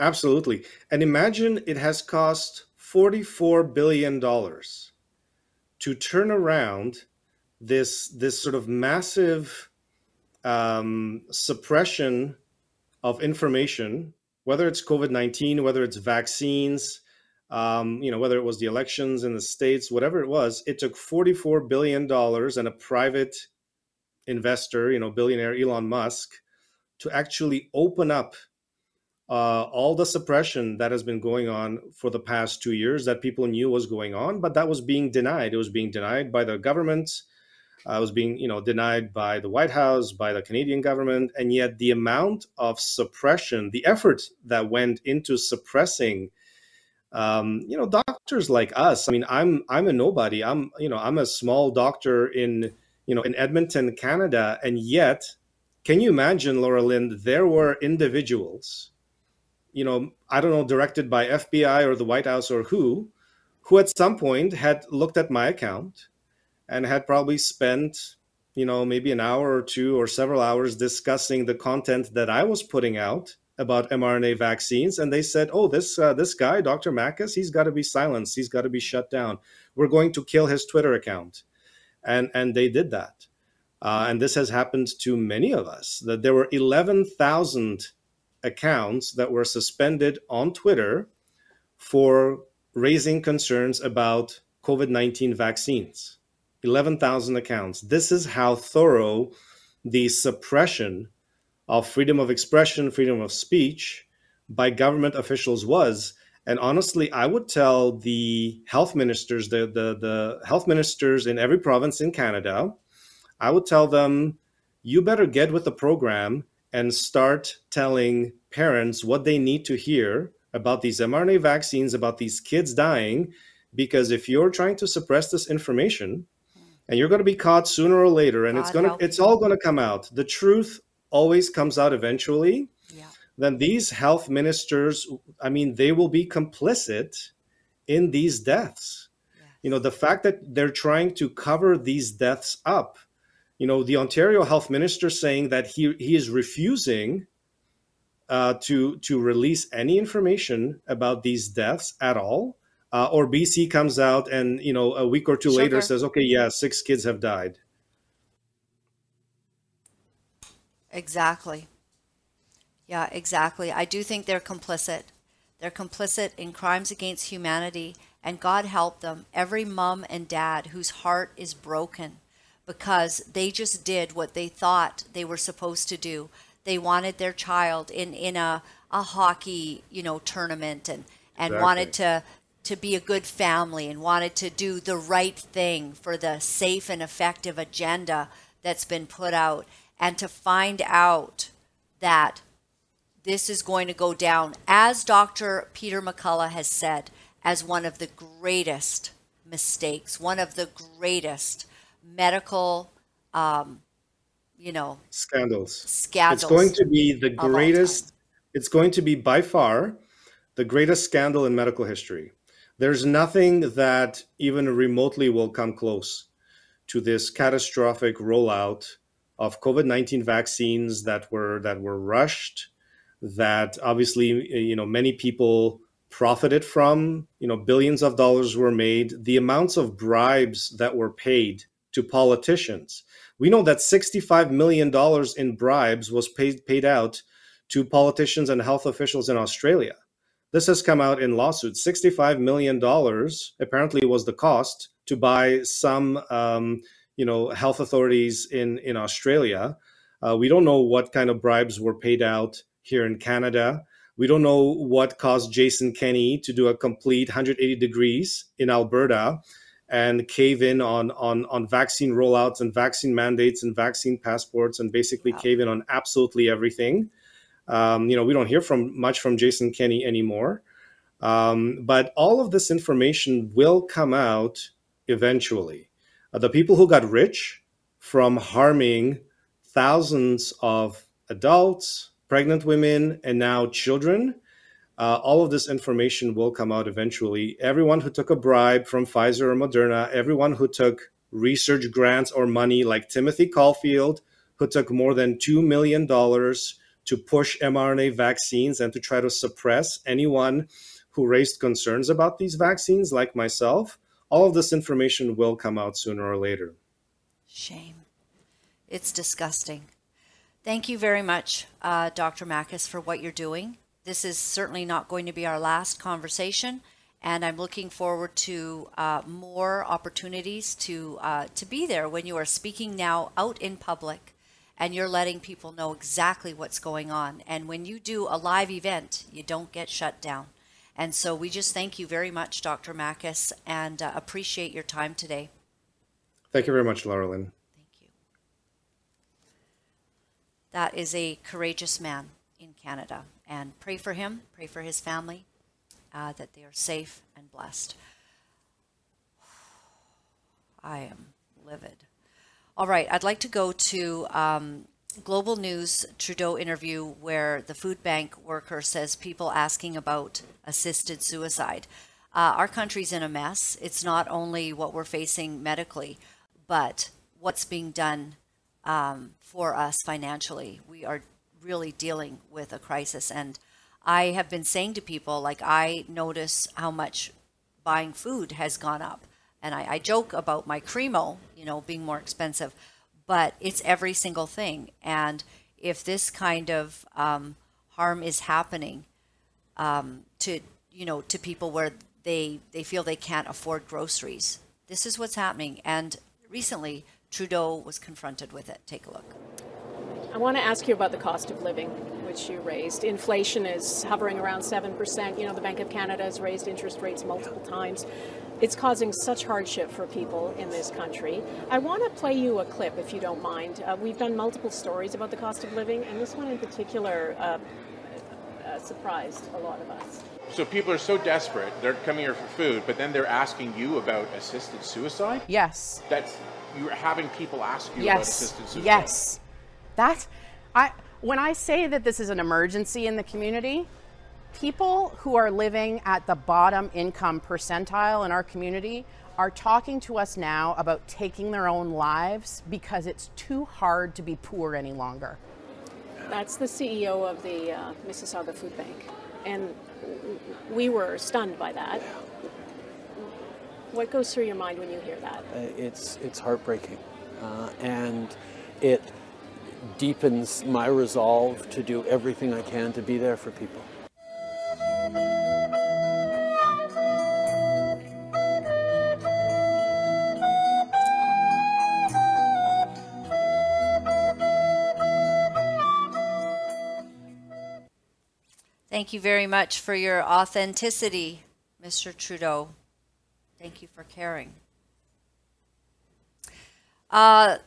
Absolutely, and imagine it has cost $44 billion to turn around this, this sort of massive um, suppression of information, whether it's COVID 19, whether it's vaccines, um, you know, whether it was the elections in the states, whatever it was, it took $44 billion and a private investor, you know, billionaire Elon Musk, to actually open up uh, all the suppression that has been going on for the past two years that people knew was going on, but that was being denied. It was being denied by the government. Uh, it was being, you know, denied by the White House, by the Canadian government, and yet the amount of suppression, the effort that went into suppressing, um, you know, doctors like us. I mean, I'm I'm a nobody. I'm you know I'm a small doctor in you know in Edmonton, Canada, and yet, can you imagine, Laura Lynn? There were individuals you know, I don't know, directed by FBI or the White House or who, who at some point had looked at my account and had probably spent, you know, maybe an hour or two or several hours discussing the content that I was putting out about mRNA vaccines, and they said, "Oh, this uh, this guy, Dr. Makis, he's got to be silenced. He's got to be shut down. We're going to kill his Twitter account," and and they did that. Uh, and this has happened to many of us. That there were eleven thousand accounts that were suspended on Twitter for raising concerns about COVID 19 vaccines. 11,000 accounts. This is how thorough the suppression of freedom of expression, freedom of speech by government officials was. And honestly, I would tell the health ministers, the, the, the health ministers in every province in Canada, I would tell them, you better get with the program and start telling parents what they need to hear about these mRNA vaccines, about these kids dying, because if you're trying to suppress this information, and you're going to be caught sooner or later, and God it's going to it's all going to come out. The truth always comes out eventually. Yeah. Then these health ministers, I mean, they will be complicit in these deaths. Yes. You know, the fact that they're trying to cover these deaths up you know, the Ontario health minister saying that he he is refusing uh, to to release any information about these deaths at all. Uh, or BC comes out and you know a week or two later says, okay, yeah, six kids have died. Exactly. Yeah, exactly. I do think they're complicit. They're complicit in crimes against humanity, and God help them. Every mom and dad whose heart is broken because they just did what they thought they were supposed to do. They wanted their child in, in a, a hockey, you know, tournament and, and exactly. wanted to to be a good family and wanted to do the right thing for the safe and effective agenda that's been put out and to find out that this is going to go down as Dr. Peter McCullough has said as one of the greatest mistakes, one of the greatest medical, um, you know, scandals. Scandals. It's going to be the greatest. It's going to be by far the greatest scandal in medical history. There's nothing that even remotely will come close to this catastrophic rollout of COVID-19 vaccines that were that were rushed, that obviously you know many people profited from. You know, billions of dollars were made. The amounts of bribes that were paid to politicians. We know that $65 million in bribes was paid, paid out to politicians and health officials in Australia. This has come out in lawsuits. $65 million apparently was the cost to buy some um, you know, health authorities in, in Australia. Uh, we don't know what kind of bribes were paid out here in Canada. We don't know what caused Jason Kenney to do a complete 180 degrees in Alberta and cave in on on on vaccine rollouts and vaccine mandates and vaccine passports and basically wow. cave in on absolutely everything. Um, you know, we don't hear from much from Jason Kenney anymore, um, but all of this information will come out eventually. Uh, the people who got rich from harming thousands of adults, pregnant women, and now children uh, all of this information will come out eventually. Everyone who took a bribe from Pfizer or Moderna, everyone who took research grants or money, like Timothy Caulfield, who took more than $2 million to push mRNA vaccines and to try to suppress anyone who raised concerns about these vaccines, like myself, all of this information will come out sooner or later. Shame. It's disgusting. Thank you very much, uh, Dr. Makis, for what you're doing. This is certainly not going to be our last conversation, and I'm looking forward to uh, more opportunities to uh, to be there when you are speaking now out in public, and you're letting people know exactly what's going on. And when you do a live event, you don't get shut down. And so we just thank you very much, Dr. Makis, and uh, appreciate your time today. Thank you very much, Laura Lynn. Thank you. That is a courageous man in Canada and pray for him, pray for his family, uh, that they are safe and blessed. I am livid. All right, I'd like to go to um, Global News Trudeau interview where the food bank worker says people asking about assisted suicide. Uh, our country's in a mess. It's not only what we're facing medically, but what's being done um, for us financially. We are really dealing with a crisis. And I have been saying to people, like, I notice how much buying food has gone up. And I, I joke about my Cremo, you know, being more expensive, but it's every single thing. And if this kind of um, harm is happening um, to, you know, to people where they, they feel they can't afford groceries, this is what's happening. And recently, Trudeau was confronted with it. Take a look. I want to ask you about the cost of living, which you raised. Inflation is hovering around 7%. You know, the Bank of Canada has raised interest rates multiple times. It's causing such hardship for people in this country. I want to play you a clip, if you don't mind. Uh, we've done multiple stories about the cost of living, and this one in particular uh, uh, surprised a lot of us. So people are so desperate, they're coming here for food, but then they're asking you about assisted suicide? Yes. That's you're having people ask you yes. about assisted suicide. Yes. That I when I say that this is an emergency in the community, people who are living at the bottom income percentile in our community are talking to us now about taking their own lives because it's too hard to be poor any longer. That's the CEO of the uh, Mississauga Food Bank. And we were stunned by that. What goes through your mind when you hear that? Uh, it's, it's heartbreaking. Uh, and it deepens my resolve to do everything I can to be there for people. Thank you very much for your authenticity, Mr. Trudeau. Thank you for caring. Uh,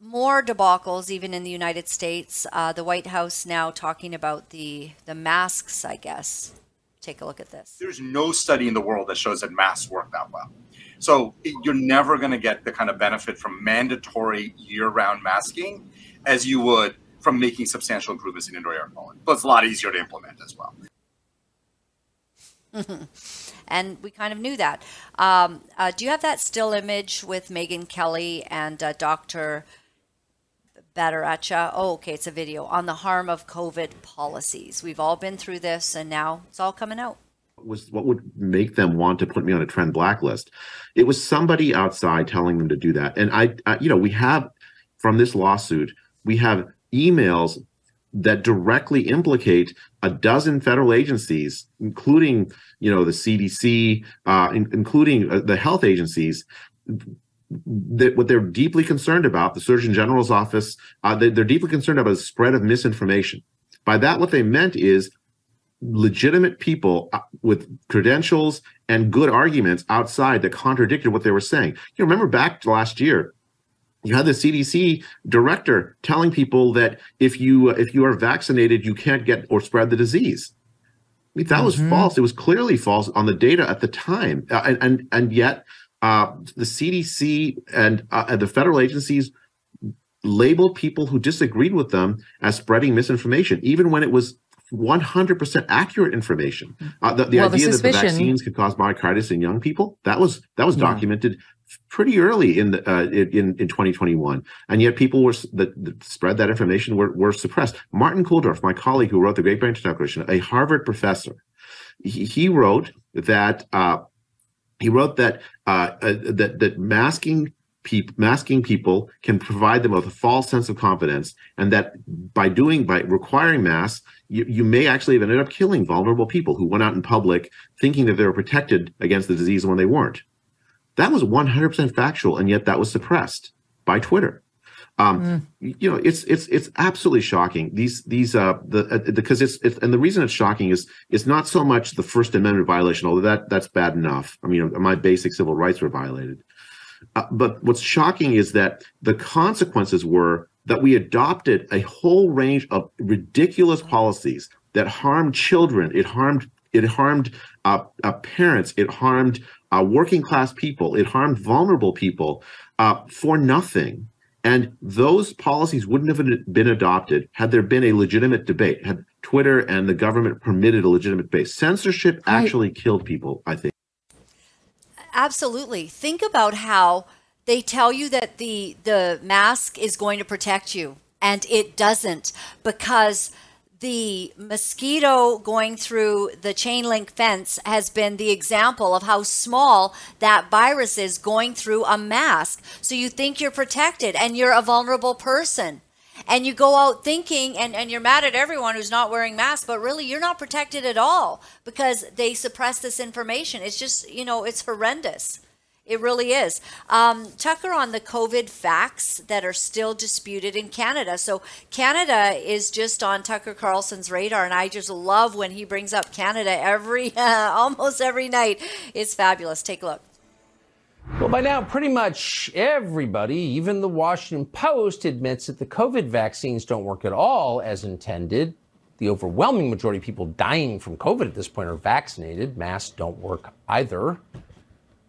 more debacles, even in the United States. Uh, the White House now talking about the the masks. I guess. Take a look at this. There's no study in the world that shows that masks work that well. So you're never going to get the kind of benefit from mandatory year-round masking as you would from making substantial improvements in indoor air quality. But it's a lot easier to implement as well. and we kind of knew that. Um, uh, do you have that still image with Megyn Kelly and uh, Dr. Bhattacharya. Oh, okay, it's a video on the harm of COVID policies. We've all been through this, and now it's all coming out. Was what would make them want to put me on a trend blacklist? It was somebody outside telling them to do that, and I, I you know, we have from this lawsuit, we have emails that directly implicate a dozen federal agencies, including you know the CDC, uh, in, including uh, the health agencies, that what they're deeply concerned about, the Surgeon General's office, uh, they, they're deeply concerned about the spread of misinformation. By that, what they meant is legitimate people uh, with credentials and good arguments outside that contradicted what they were saying. You remember back to last year, you had the CDC director telling people that if you if you are vaccinated, you can't get or spread the disease. I mean, that was Mhm. false. It was clearly false on the data at the time, uh, and and and yet uh, the CDC and, uh, the federal agencies labeled people who disagreed with them as spreading misinformation, even when it was 100% accurate information. Uh, the the Well, the idea that the vaccines could cause myocarditis in young people that was that was Yeah. documented pretty early in the uh, in in 2021, and yet people were that, that spread that information were, were suppressed. Martin Kulldorff, my colleague who wrote the Great Barrington Declaration, a Harvard professor, he, he wrote that uh, he wrote that uh, uh, that that masking people masking people can provide them with a false sense of confidence and that by doing by requiring masks you, you may actually have ended up killing vulnerable people who went out in public thinking that they were protected against the disease when they weren't. That was 100% factual and yet that was suppressed by twitter um, you know it's it's it's absolutely shocking. These these uh the uh, because it's, it's and the reason it's shocking is it's not so much the first amendment violation although that that's bad enough. I mean my basic civil rights were violated. Uh, but what's shocking is that the consequences were that we adopted a whole range of ridiculous policies that harmed children. It harmed it harmed uh, uh, parents. It harmed uh, working class people. It harmed vulnerable people uh, for nothing and those policies wouldn't have been- adopted had there been a legitimate debate, had Twitter and the government permitted a legitimate debate. Censorship actually killed people, I think. Absolutely. Think about how they tell you that the the mask is going to protect you and it doesn't because the mosquito going through the chain link fence has been the example of how small that virus is going through a mask. So you think you're protected and you're a vulnerable person. And you go out thinking, and, and you're mad at everyone who's not wearing masks, but really you're not protected at all because they suppress this information. It's just, you know, it's horrendous. It really is. Um, Tucker, on the COVID facts that are still disputed in Canada. So, Canada is just on Tucker Carlson's radar, and I just love when he brings up Canada every, almost every night. It's fabulous. Take a look. Well, by now, pretty much everybody, even the Washington Post, admits that the COVID vaccines don't work at all as intended. The overwhelming majority of people dying from COVID at this point are vaccinated. Masks don't work either.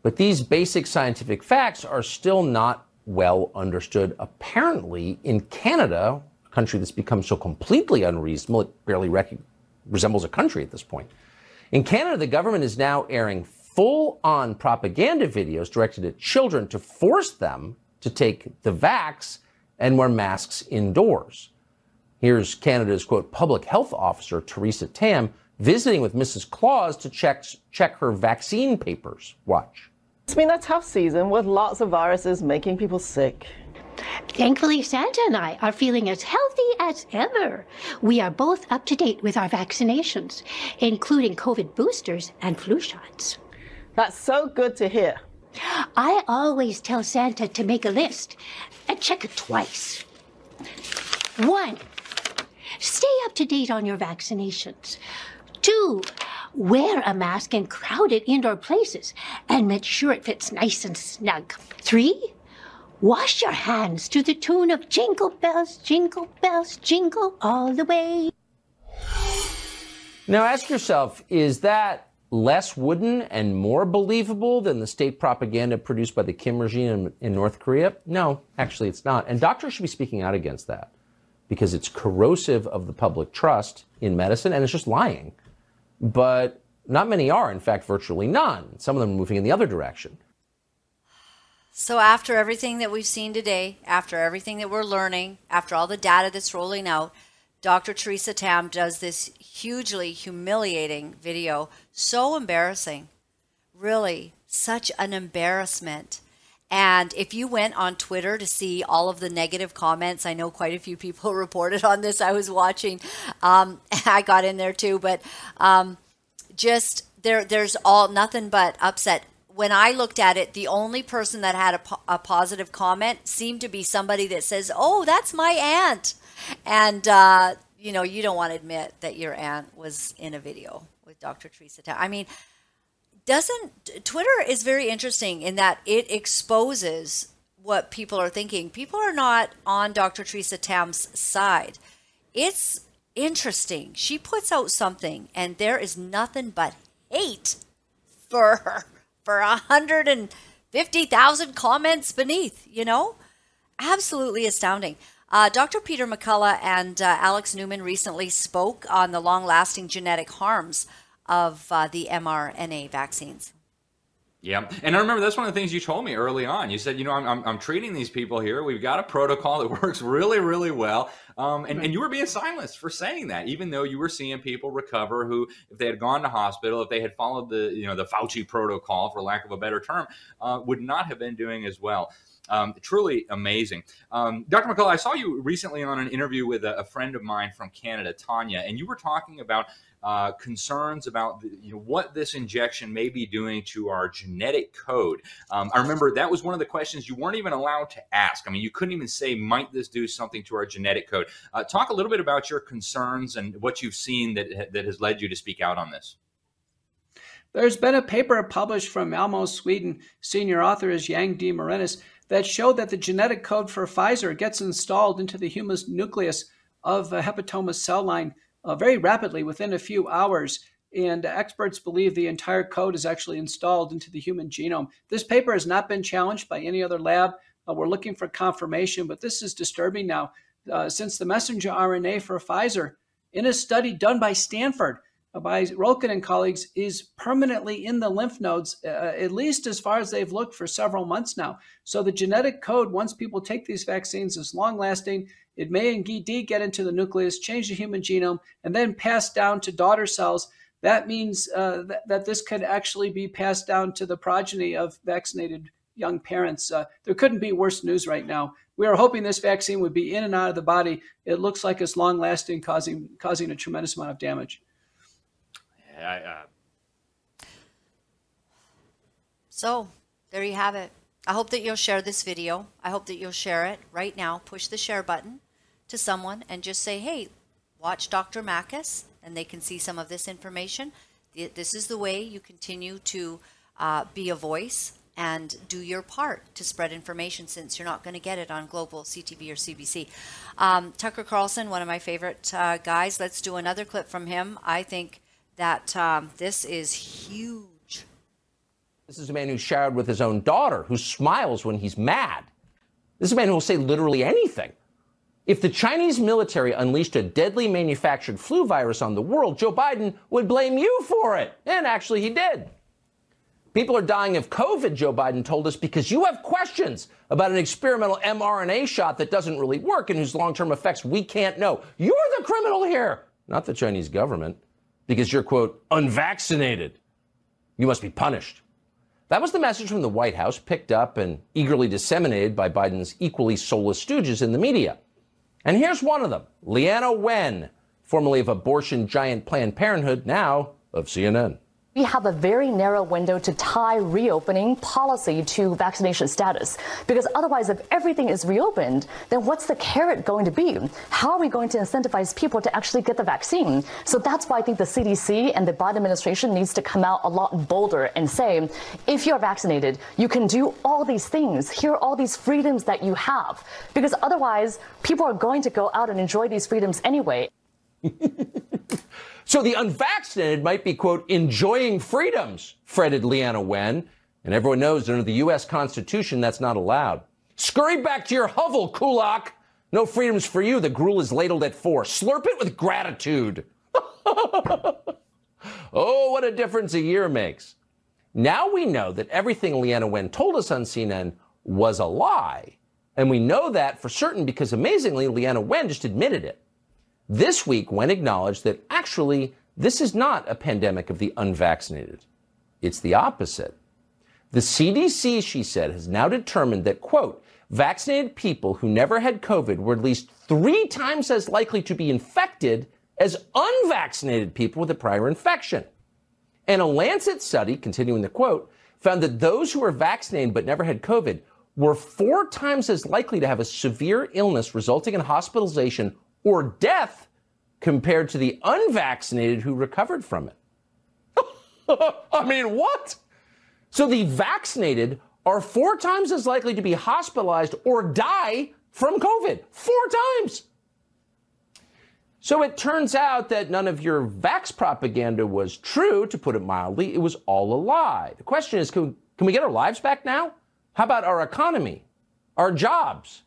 But these basic scientific facts are still not well understood. Apparently, in Canada, a country that's become so completely unreasonable, it barely rec- resembles a country at this point. In Canada, the government is now airing full on propaganda videos directed at children to force them to take the vax and wear masks indoors. Here's Canada's quote public health officer Teresa Tam visiting with Mrs. Claus to check check her vaccine papers. Watch. It's been a tough season with lots of viruses making people sick. Thankfully, Santa and I are feeling as healthy as ever. We are both up to date with our vaccinations, including COVID boosters and flu shots. That's so good to hear. I always tell Santa to make a list and check it twice. One, stay up to date on your vaccinations. Two, wear a mask in crowded indoor places and make sure it fits nice and snug. Three, wash your hands to the tune of Jingle Bells, Jingle Bells, Jingle all the way. Now ask yourself, is that less wooden and more believable than the state propaganda produced by the Kim regime in, in North Korea? No, actually it's not. And doctors should be speaking out against that because it's corrosive of the public trust in medicine and it's just lying. But not many are, in fact, virtually none. Some of them are moving in the other direction. So, after everything that we've seen today, after everything that we're learning, after all the data that's rolling out, Dr. Teresa Tam does this hugely humiliating video. So embarrassing. Really, such an embarrassment. And if you went on Twitter to see all of the negative comments, I know quite a few people reported on this. I was watching. Um, I got in there too, but um, just there, there's all nothing but upset. When I looked at it, the only person that had a, po- a positive comment seemed to be somebody that says, "Oh, that's my aunt," and uh, you know, you don't want to admit that your aunt was in a video with Dr. Teresa. I mean, doesn't Twitter is very interesting in that it exposes what people are thinking. People are not on Dr. Teresa Tam's side. It's interesting. She puts out something and there is nothing but hate for her for 150,000 comments beneath, you know? Absolutely astounding. Uh, Dr. Peter McCullough and uh, Alex Newman recently spoke on the long lasting genetic harms of uh, the mRNA vaccines. Yeah, and I remember that's one of the things you told me early on. You said, you know, I'm, I'm, I'm treating these people here. We've got a protocol that works really, really well. Um, and, and you were being silenced for saying that, even though you were seeing people recover who, if they had gone to hospital, if they had followed the, you know, the Fauci protocol, for lack of a better term, uh, would not have been doing as well. Um, truly amazing. Um, Dr. McCullough, I saw you recently on an interview with a, a, friend of mine from Canada, Tanya, and you were talking about uh, concerns about the, you know what this injection may be doing to our genetic code. Um, I remember that was one of the questions you weren't even allowed to ask. I mean, you couldn't even say, "Might this do something to our genetic code?" Uh, talk a little bit about your concerns and what you've seen that that has led you to speak out on this. There's been a paper published from Malmo, Sweden. Senior author is Yang De Marinis that showed that the genetic code for Pfizer gets installed into the human nucleus of a hepatoma cell line uh, very rapidly within a few hours. And experts believe the entire code is actually installed into the human genome. This paper has not been challenged by any other lab. Uh, we're looking for confirmation, but this is disturbing now. Uh, since the messenger RNA for Pfizer, in a study done by Stanford, uh, by Röltgen and colleagues, is permanently in the lymph nodes, uh, at least as far as they've looked for several months now. So the genetic code, once people take these vaccines, is long lasting. It may indeed get into the nucleus, change the human genome, and then pass down to daughter cells. That means uh, th- that this could actually be passed down to the progeny of vaccinated young parents. Uh, there couldn't be worse news right now. We are hoping this vaccine would be in and out of the body. It looks like it's long lasting, causing causing a tremendous amount of damage. I, uh... So there you have it. I hope that you'll share this video. I hope that you'll share it right now. Push the share button to someone and just say, hey, watch Dr. Makis, and they can see some of this information. This is the way you continue to uh, be a voice and do your part to spread information since you're not going to get it on global CTV or CBC. Um, Tucker Carlson, one of my favorite uh, guys, let's do another clip from him. I think that um, this is huge. This is a man who showered with his own daughter, who smiles when he's mad. This is a man who will say literally anything. If the Chinese military unleashed a deadly manufactured flu virus on the world, Joe Biden would blame you for it. And actually, he did. People are dying of COVID, Joe Biden told us, because you have questions about an experimental mRNA shot that doesn't really work and whose long term effects we can't know. You're the criminal here, not the Chinese government, because you're, quote, unvaccinated. You must be punished. That was the message from the White House, picked up and eagerly disseminated by Biden's equally soulless stooges in the media. And here's one of them Leana Wen, formerly of abortion giant Planned Parenthood, now of CNN we have a very narrow window to tie reopening policy to vaccination status. Because otherwise, if everything is reopened, then what's the carrot going to be? How are we going to incentivize people to actually get the vaccine? So that's why I think the CDC and the Biden administration needs to come out a lot bolder and say, if you're vaccinated, you can do all these things. Here are all these freedoms that you have. Because otherwise, people are going to go out and enjoy these freedoms anyway. So the unvaccinated might be, quote, enjoying freedoms, fretted Leana Wen. And everyone knows under the U.S. Constitution that's not allowed. Scurry back to your hovel, Kulak. No freedoms for you. The gruel is ladled at four. Slurp it with gratitude. oh, what a difference a year makes. Now we know that everything Leana Wen told us on CNN was a lie. And we know that for certain because amazingly, Leana Wen just admitted it. This week, Wen acknowledged that actually, this is not a pandemic of the unvaccinated. It's the opposite. The CDC, she said, has now determined that, quote, vaccinated people who never had COVID were at least three times as likely to be infected as unvaccinated people with a prior infection. And a Lancet study, continuing the quote, found that those who were vaccinated but never had COVID were four times as likely to have a severe illness resulting in hospitalization or death compared to the unvaccinated who recovered from it. I mean, what? So the vaccinated are four times as likely to be hospitalized or die from COVID. Four times. So it turns out that none of your vax propaganda was true, to put it mildly. It was all a lie. The question is can, can we get our lives back now? How about our economy, our jobs?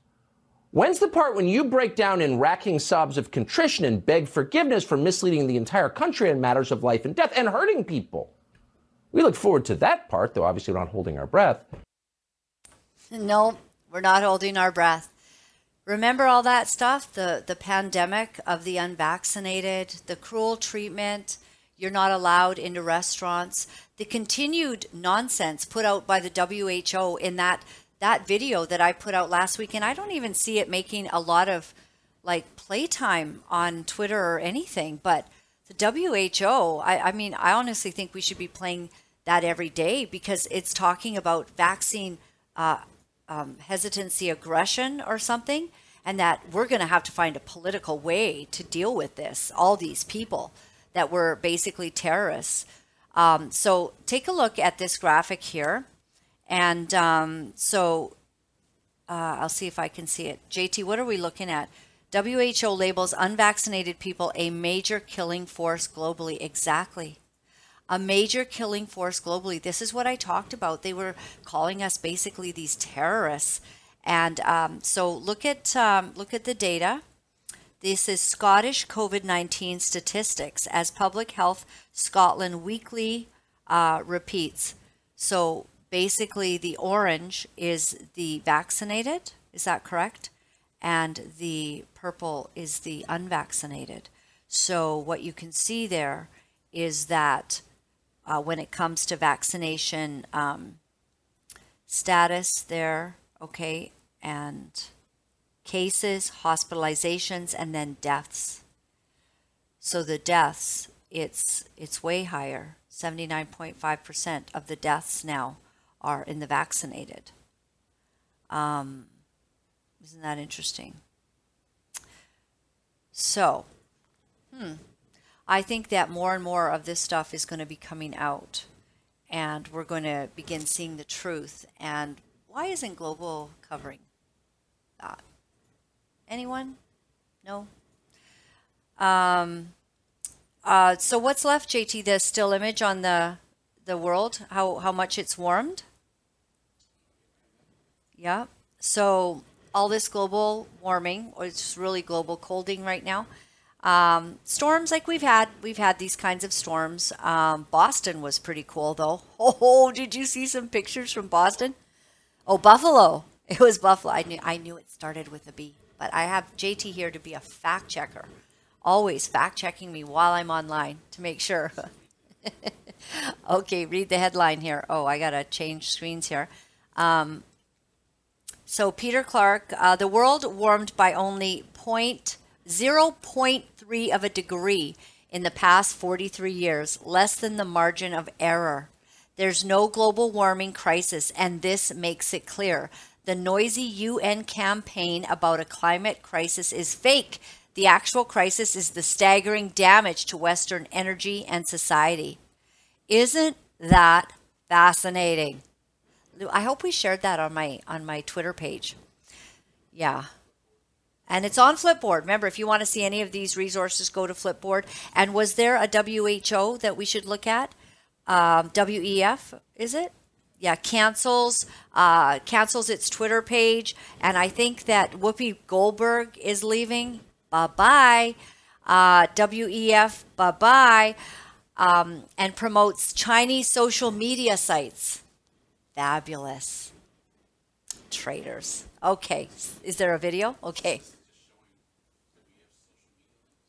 When's the part when you break down in racking sobs of contrition and beg forgiveness for misleading the entire country in matters of life and death and hurting people? We look forward to that part, though obviously we're not holding our breath. No, we're not holding our breath. Remember all that stuff? The the pandemic of the unvaccinated, the cruel treatment, you're not allowed into restaurants, the continued nonsense put out by the WHO in that that video that I put out last week and I don't even see it making a lot of like playtime on Twitter or anything, but the WHO, I, I mean, I honestly think we should be playing that every day because it's talking about vaccine uh, um, hesitancy, aggression, or something, and that we're going to have to find a political way to deal with this. All these people that were basically terrorists. Um, so take a look at this graphic here, and um, so uh, I'll see if I can see it. JT, what are we looking at? WHO labels unvaccinated people a major killing force globally. Exactly a major killing force globally. This is what I talked about. They were calling us basically these terrorists. And um, so look at um, look at the data. This is Scottish COVID 19 statistics as Public Health Scotland weekly uh, repeats. So basically, the orange is the vaccinated. Is that correct? And the purple is the unvaccinated. So what you can see there is that uh, when it comes to vaccination um, status there, okay, and cases, hospitalizations, and then deaths. So the deaths, it's it's way higher. 79.5% of the deaths now are in the vaccinated. Um, isn't that interesting? So, hmm. I think that more and more of this stuff is going to be coming out and we're going to begin seeing the truth. And why isn't Global covering that? Anyone? No? Um, uh, so what's left, JT? The still image on the the world, how how much it's warmed? Yeah. So all this global warming, or it's really global colding right now, um, storms like we've had, we've had these kinds of storms. Um, Boston was pretty cool though. Oh, did you see some pictures from Boston? Oh, Buffalo. It was Buffalo. I knew I knew it started with a B, but I have JT here to be a fact checker, always fact checking me while I'm online to make sure. okay, read the headline here. Oh, I gotta change screens here. Um, so Peter Clark, uh, the world warmed by only point 0.3 of a degree in the past 43 years, less than the margin of error. There's no global warming crisis, and this makes it clear. The noisy UN campaign about a climate crisis is fake. The actual crisis is the staggering damage to Western energy and society. Isn't that fascinating? I hope we shared that on my on my Twitter page. Yeah, and it's on Flipboard. Remember, if you want to see any of these resources, go to Flipboard. And was there a WHO that we should look at? Um, WEF, is it? Yeah, cancels uh, cancels its Twitter page, and I think that Whoopi Goldberg is leaving. Bye bye. Uh, WEF, bye bye. Um, and promotes Chinese social media sites. Fabulous. Traders. Okay. Is there a video? Okay.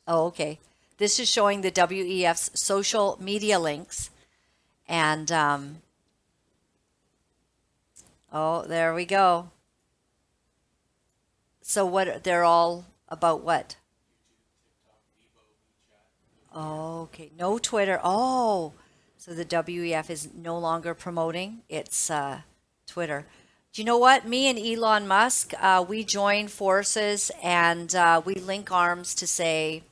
Oh, okay. This is showing the WEF's social media links. And, um, oh, there we go. So, what, they're all about what? Oh, okay. No Twitter. Oh, so the WEF is no longer promoting its uh, Twitter. Do you know what? Me and Elon Musk, uh, we join forces and uh, we link arms to say,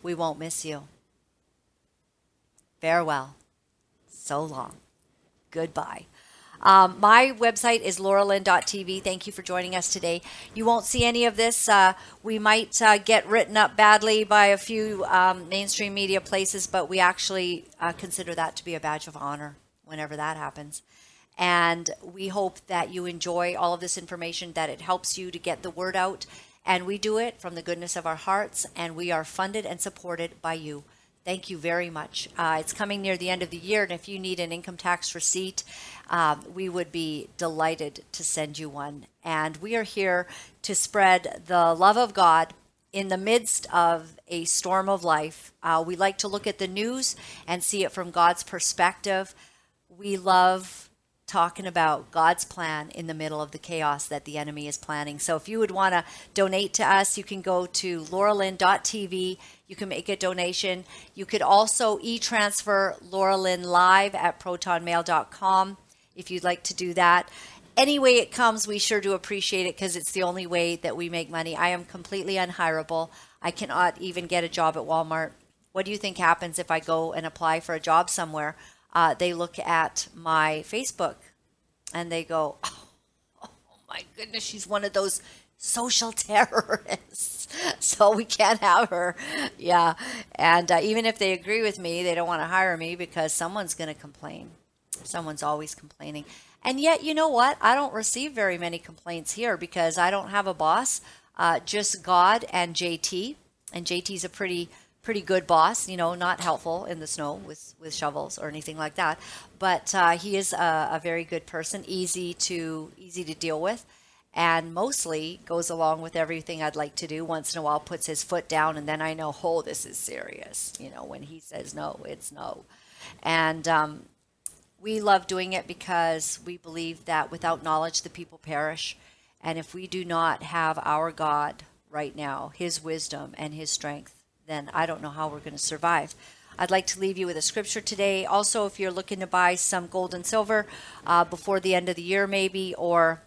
We won't miss you. Farewell. So long. Goodbye. Um, my website is lauralyn.tv. Thank you for joining us today. You won't see any of this. Uh, we might uh, get written up badly by a few um, mainstream media places, but we actually uh, consider that to be a badge of honor whenever that happens. And we hope that you enjoy all of this information, that it helps you to get the word out. And we do it from the goodness of our hearts, and we are funded and supported by you. Thank you very much. Uh, it's coming near the end of the year, and if you need an income tax receipt, um, we would be delighted to send you one. And we are here to spread the love of God in the midst of a storm of life. Uh, we like to look at the news and see it from God's perspective. We love talking about God's plan in the middle of the chaos that the enemy is planning. So if you would want to donate to us, you can go to lauralyn.tv. You can make a donation. You could also e-transfer Lauralyn live at protonmail.com if you'd like to do that. Any way it comes, we sure do appreciate it because it's the only way that we make money. I am completely unhirable. I cannot even get a job at Walmart. What do you think happens if I go and apply for a job somewhere? uh, they look at my Facebook and they go, oh, oh, my goodness, she's one of those social terrorists. so we can't have her. Yeah. And uh, even if they agree with me, they don't want to hire me because someone's going to complain. Someone's always complaining. And yet, you know what? I don't receive very many complaints here because I don't have a boss, uh, just God and JT. And JT's a pretty pretty good boss, you know, not helpful in the snow with, with shovels or anything like that. But uh, he is a, a, very good person, easy to easy to deal with, and mostly goes along with everything I'd like to do. Once in a while, puts his foot down, and then I know, oh, this is serious. You know, when he says no, it's no, and um, we love doing it because we believe that without knowledge, the people perish, and if we do not have our God right now, His wisdom and His strength then I don't know how we're going to survive. I'd like to leave you with a scripture today. Also, if you're looking to buy some gold and silver uh, before the end of the year, maybe, or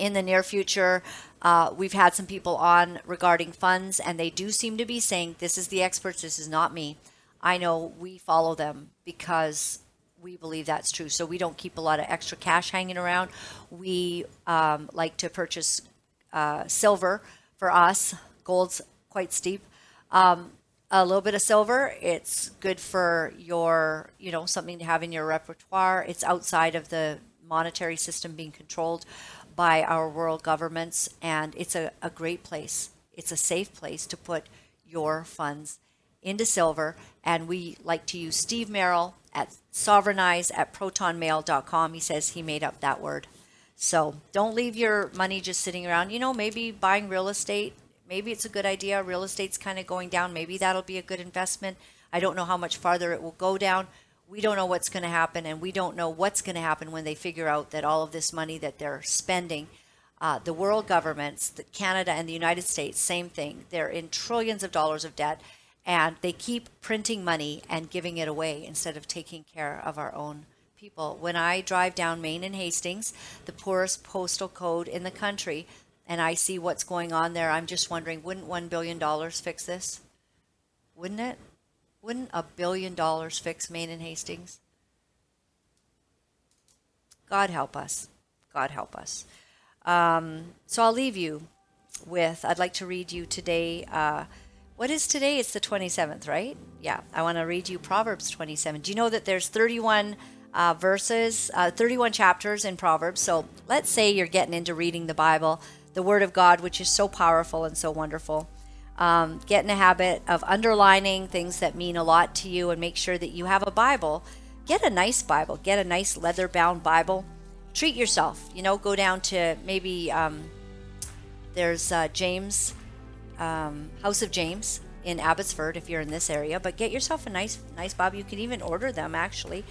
in the near future, uh, we've had some people on regarding funds, and they do seem to be saying, This is the experts, this is not me. I know we follow them because we believe that's true. So we don't keep a lot of extra cash hanging around. We um, like to purchase uh, silver for us. Gold's quite steep. Um, a little bit of silver. It's good for your, you know, something to have in your repertoire. It's outside of the monetary system being controlled by our world governments, and it's a, a great place. It's a safe place to put your funds into silver. And we like to use Steve Merrill at sovereignize at protonmail.com. He says he made up that word. So don't leave your money just sitting around. You know, maybe buying real estate maybe it's a good idea. Real estate's kind of going down. Maybe that'll be a good investment. I don't know how much farther it will go down. We don't know what's going to happen, and we don't know what's going to happen when they figure out that all of this money that they're spending, uh, the world governments, the Canada and the United States, same thing. They're in trillions of dollars of debt, and they keep printing money and giving it away instead of taking care of our own people. When I drive down Main and Hastings, the poorest postal code in the country, and I see what's going on there, I'm just wondering, wouldn't $1 billion fix this? Wouldn't it? Wouldn't a billion dollars fix Main and Hastings? God help us. God help us. Um, so I'll leave you with, I'd like to read you today. Uh, what is today? It's the 27th, right? Yeah, I want to read you Proverbs 27. Do you know that there's 31 uh, verses, uh, 31 chapters in Proverbs? So let's say you're getting into reading the Bible the Word of God, which is so powerful and so wonderful. Um, get in a habit of underlining things that mean a lot to you and make sure that you have a Bible. Get a nice Bible, get a nice leather bound Bible. Treat yourself, you know, go down to maybe um, there's uh, James, um, House of James in Abbotsford if you're in this area, but get yourself a nice, nice Bible. You can even order them actually.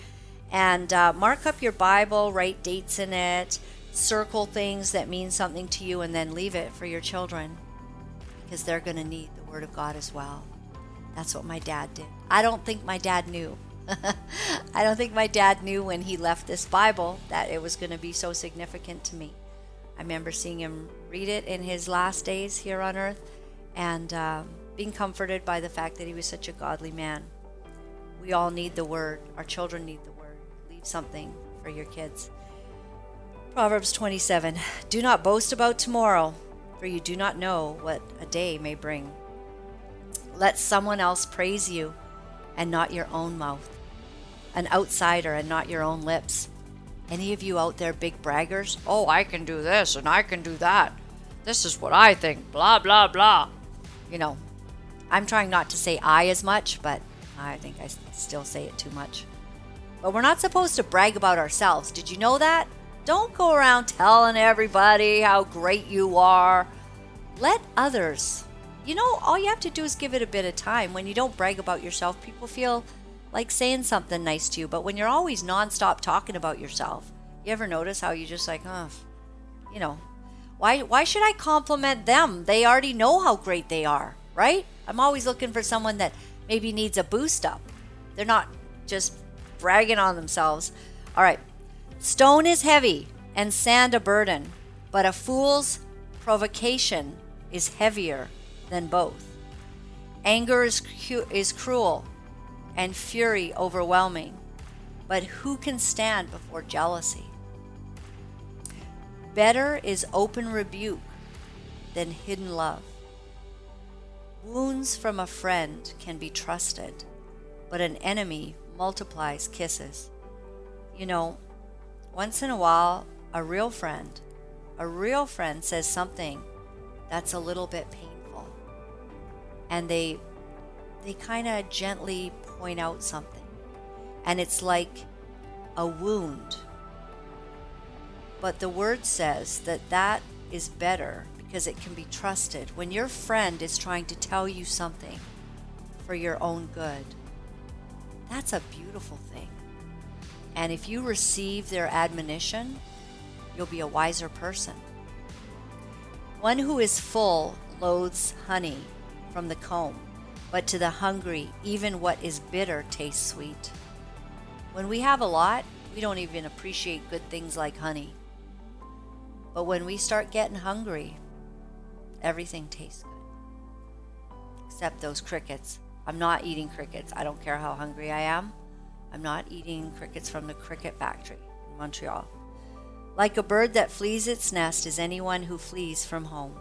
And uh, mark up your Bible, write dates in it circle things that mean something to you and then leave it for your children because they're going to need the Word of God as well. That's what my dad did. I don't think my dad knew. I don't think my dad knew when he left this Bible that it was going to be so significant to me. I remember seeing him read it in his last days here on earth and um, being comforted by the fact that he was such a godly man. We all need the word. Our children need the word. Leave something for your kids. Proverbs 27 Do not boast about tomorrow, for you do not know what a day may bring. Let someone else praise you and not your own mouth, an outsider and not your own lips. Any of you out there, big braggers? Oh, I can do this and I can do that. This is what I think. Blah, blah, blah. You know, I'm trying not to say I as much, but I think I still say it too much. But we're not supposed to brag about ourselves. Did you know that? Don't go around telling everybody how great you are. Let others. You know, all you have to do is give it a bit of time. When you don't brag about yourself, people feel like saying something nice to you. But when you're always nonstop talking about yourself, you ever notice how you just like, oh, you know, why why should I compliment them? They already know how great they are, right? I'm always looking for someone that maybe needs a boost up. They're not just bragging on themselves. All right. Stone is heavy and sand a burden, but a fool's provocation is heavier than both. Anger is, cu- is cruel and fury overwhelming, but who can stand before jealousy? Better is open rebuke than hidden love. Wounds from a friend can be trusted, but an enemy multiplies kisses. You know, once in a while, a real friend, a real friend says something that's a little bit painful. And they they kind of gently point out something. And it's like a wound. But the word says that that is better because it can be trusted. When your friend is trying to tell you something for your own good, that's a beautiful thing. And if you receive their admonition, you'll be a wiser person. One who is full loathes honey from the comb, but to the hungry, even what is bitter tastes sweet. When we have a lot, we don't even appreciate good things like honey. But when we start getting hungry, everything tastes good. Except those crickets. I'm not eating crickets. I don't care how hungry I am. I'm not eating crickets from the cricket factory in Montreal. Like a bird that flees its nest is anyone who flees from home.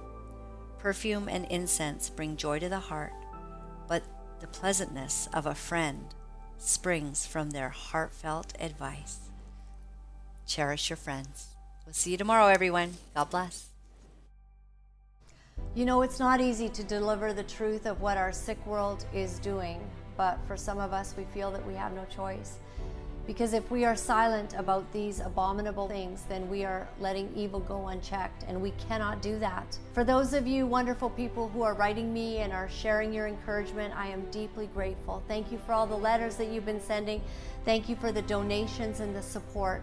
Perfume and incense bring joy to the heart, but the pleasantness of a friend springs from their heartfelt advice. Cherish your friends. We'll see you tomorrow, everyone. God bless. You know, it's not easy to deliver the truth of what our sick world is doing, but for some of us, we feel that we have no choice. Because if we are silent about these abominable things, then we are letting evil go unchecked, and we cannot do that. For those of you wonderful people who are writing me and are sharing your encouragement, I am deeply grateful. Thank you for all the letters that you've been sending. Thank you for the donations and the support.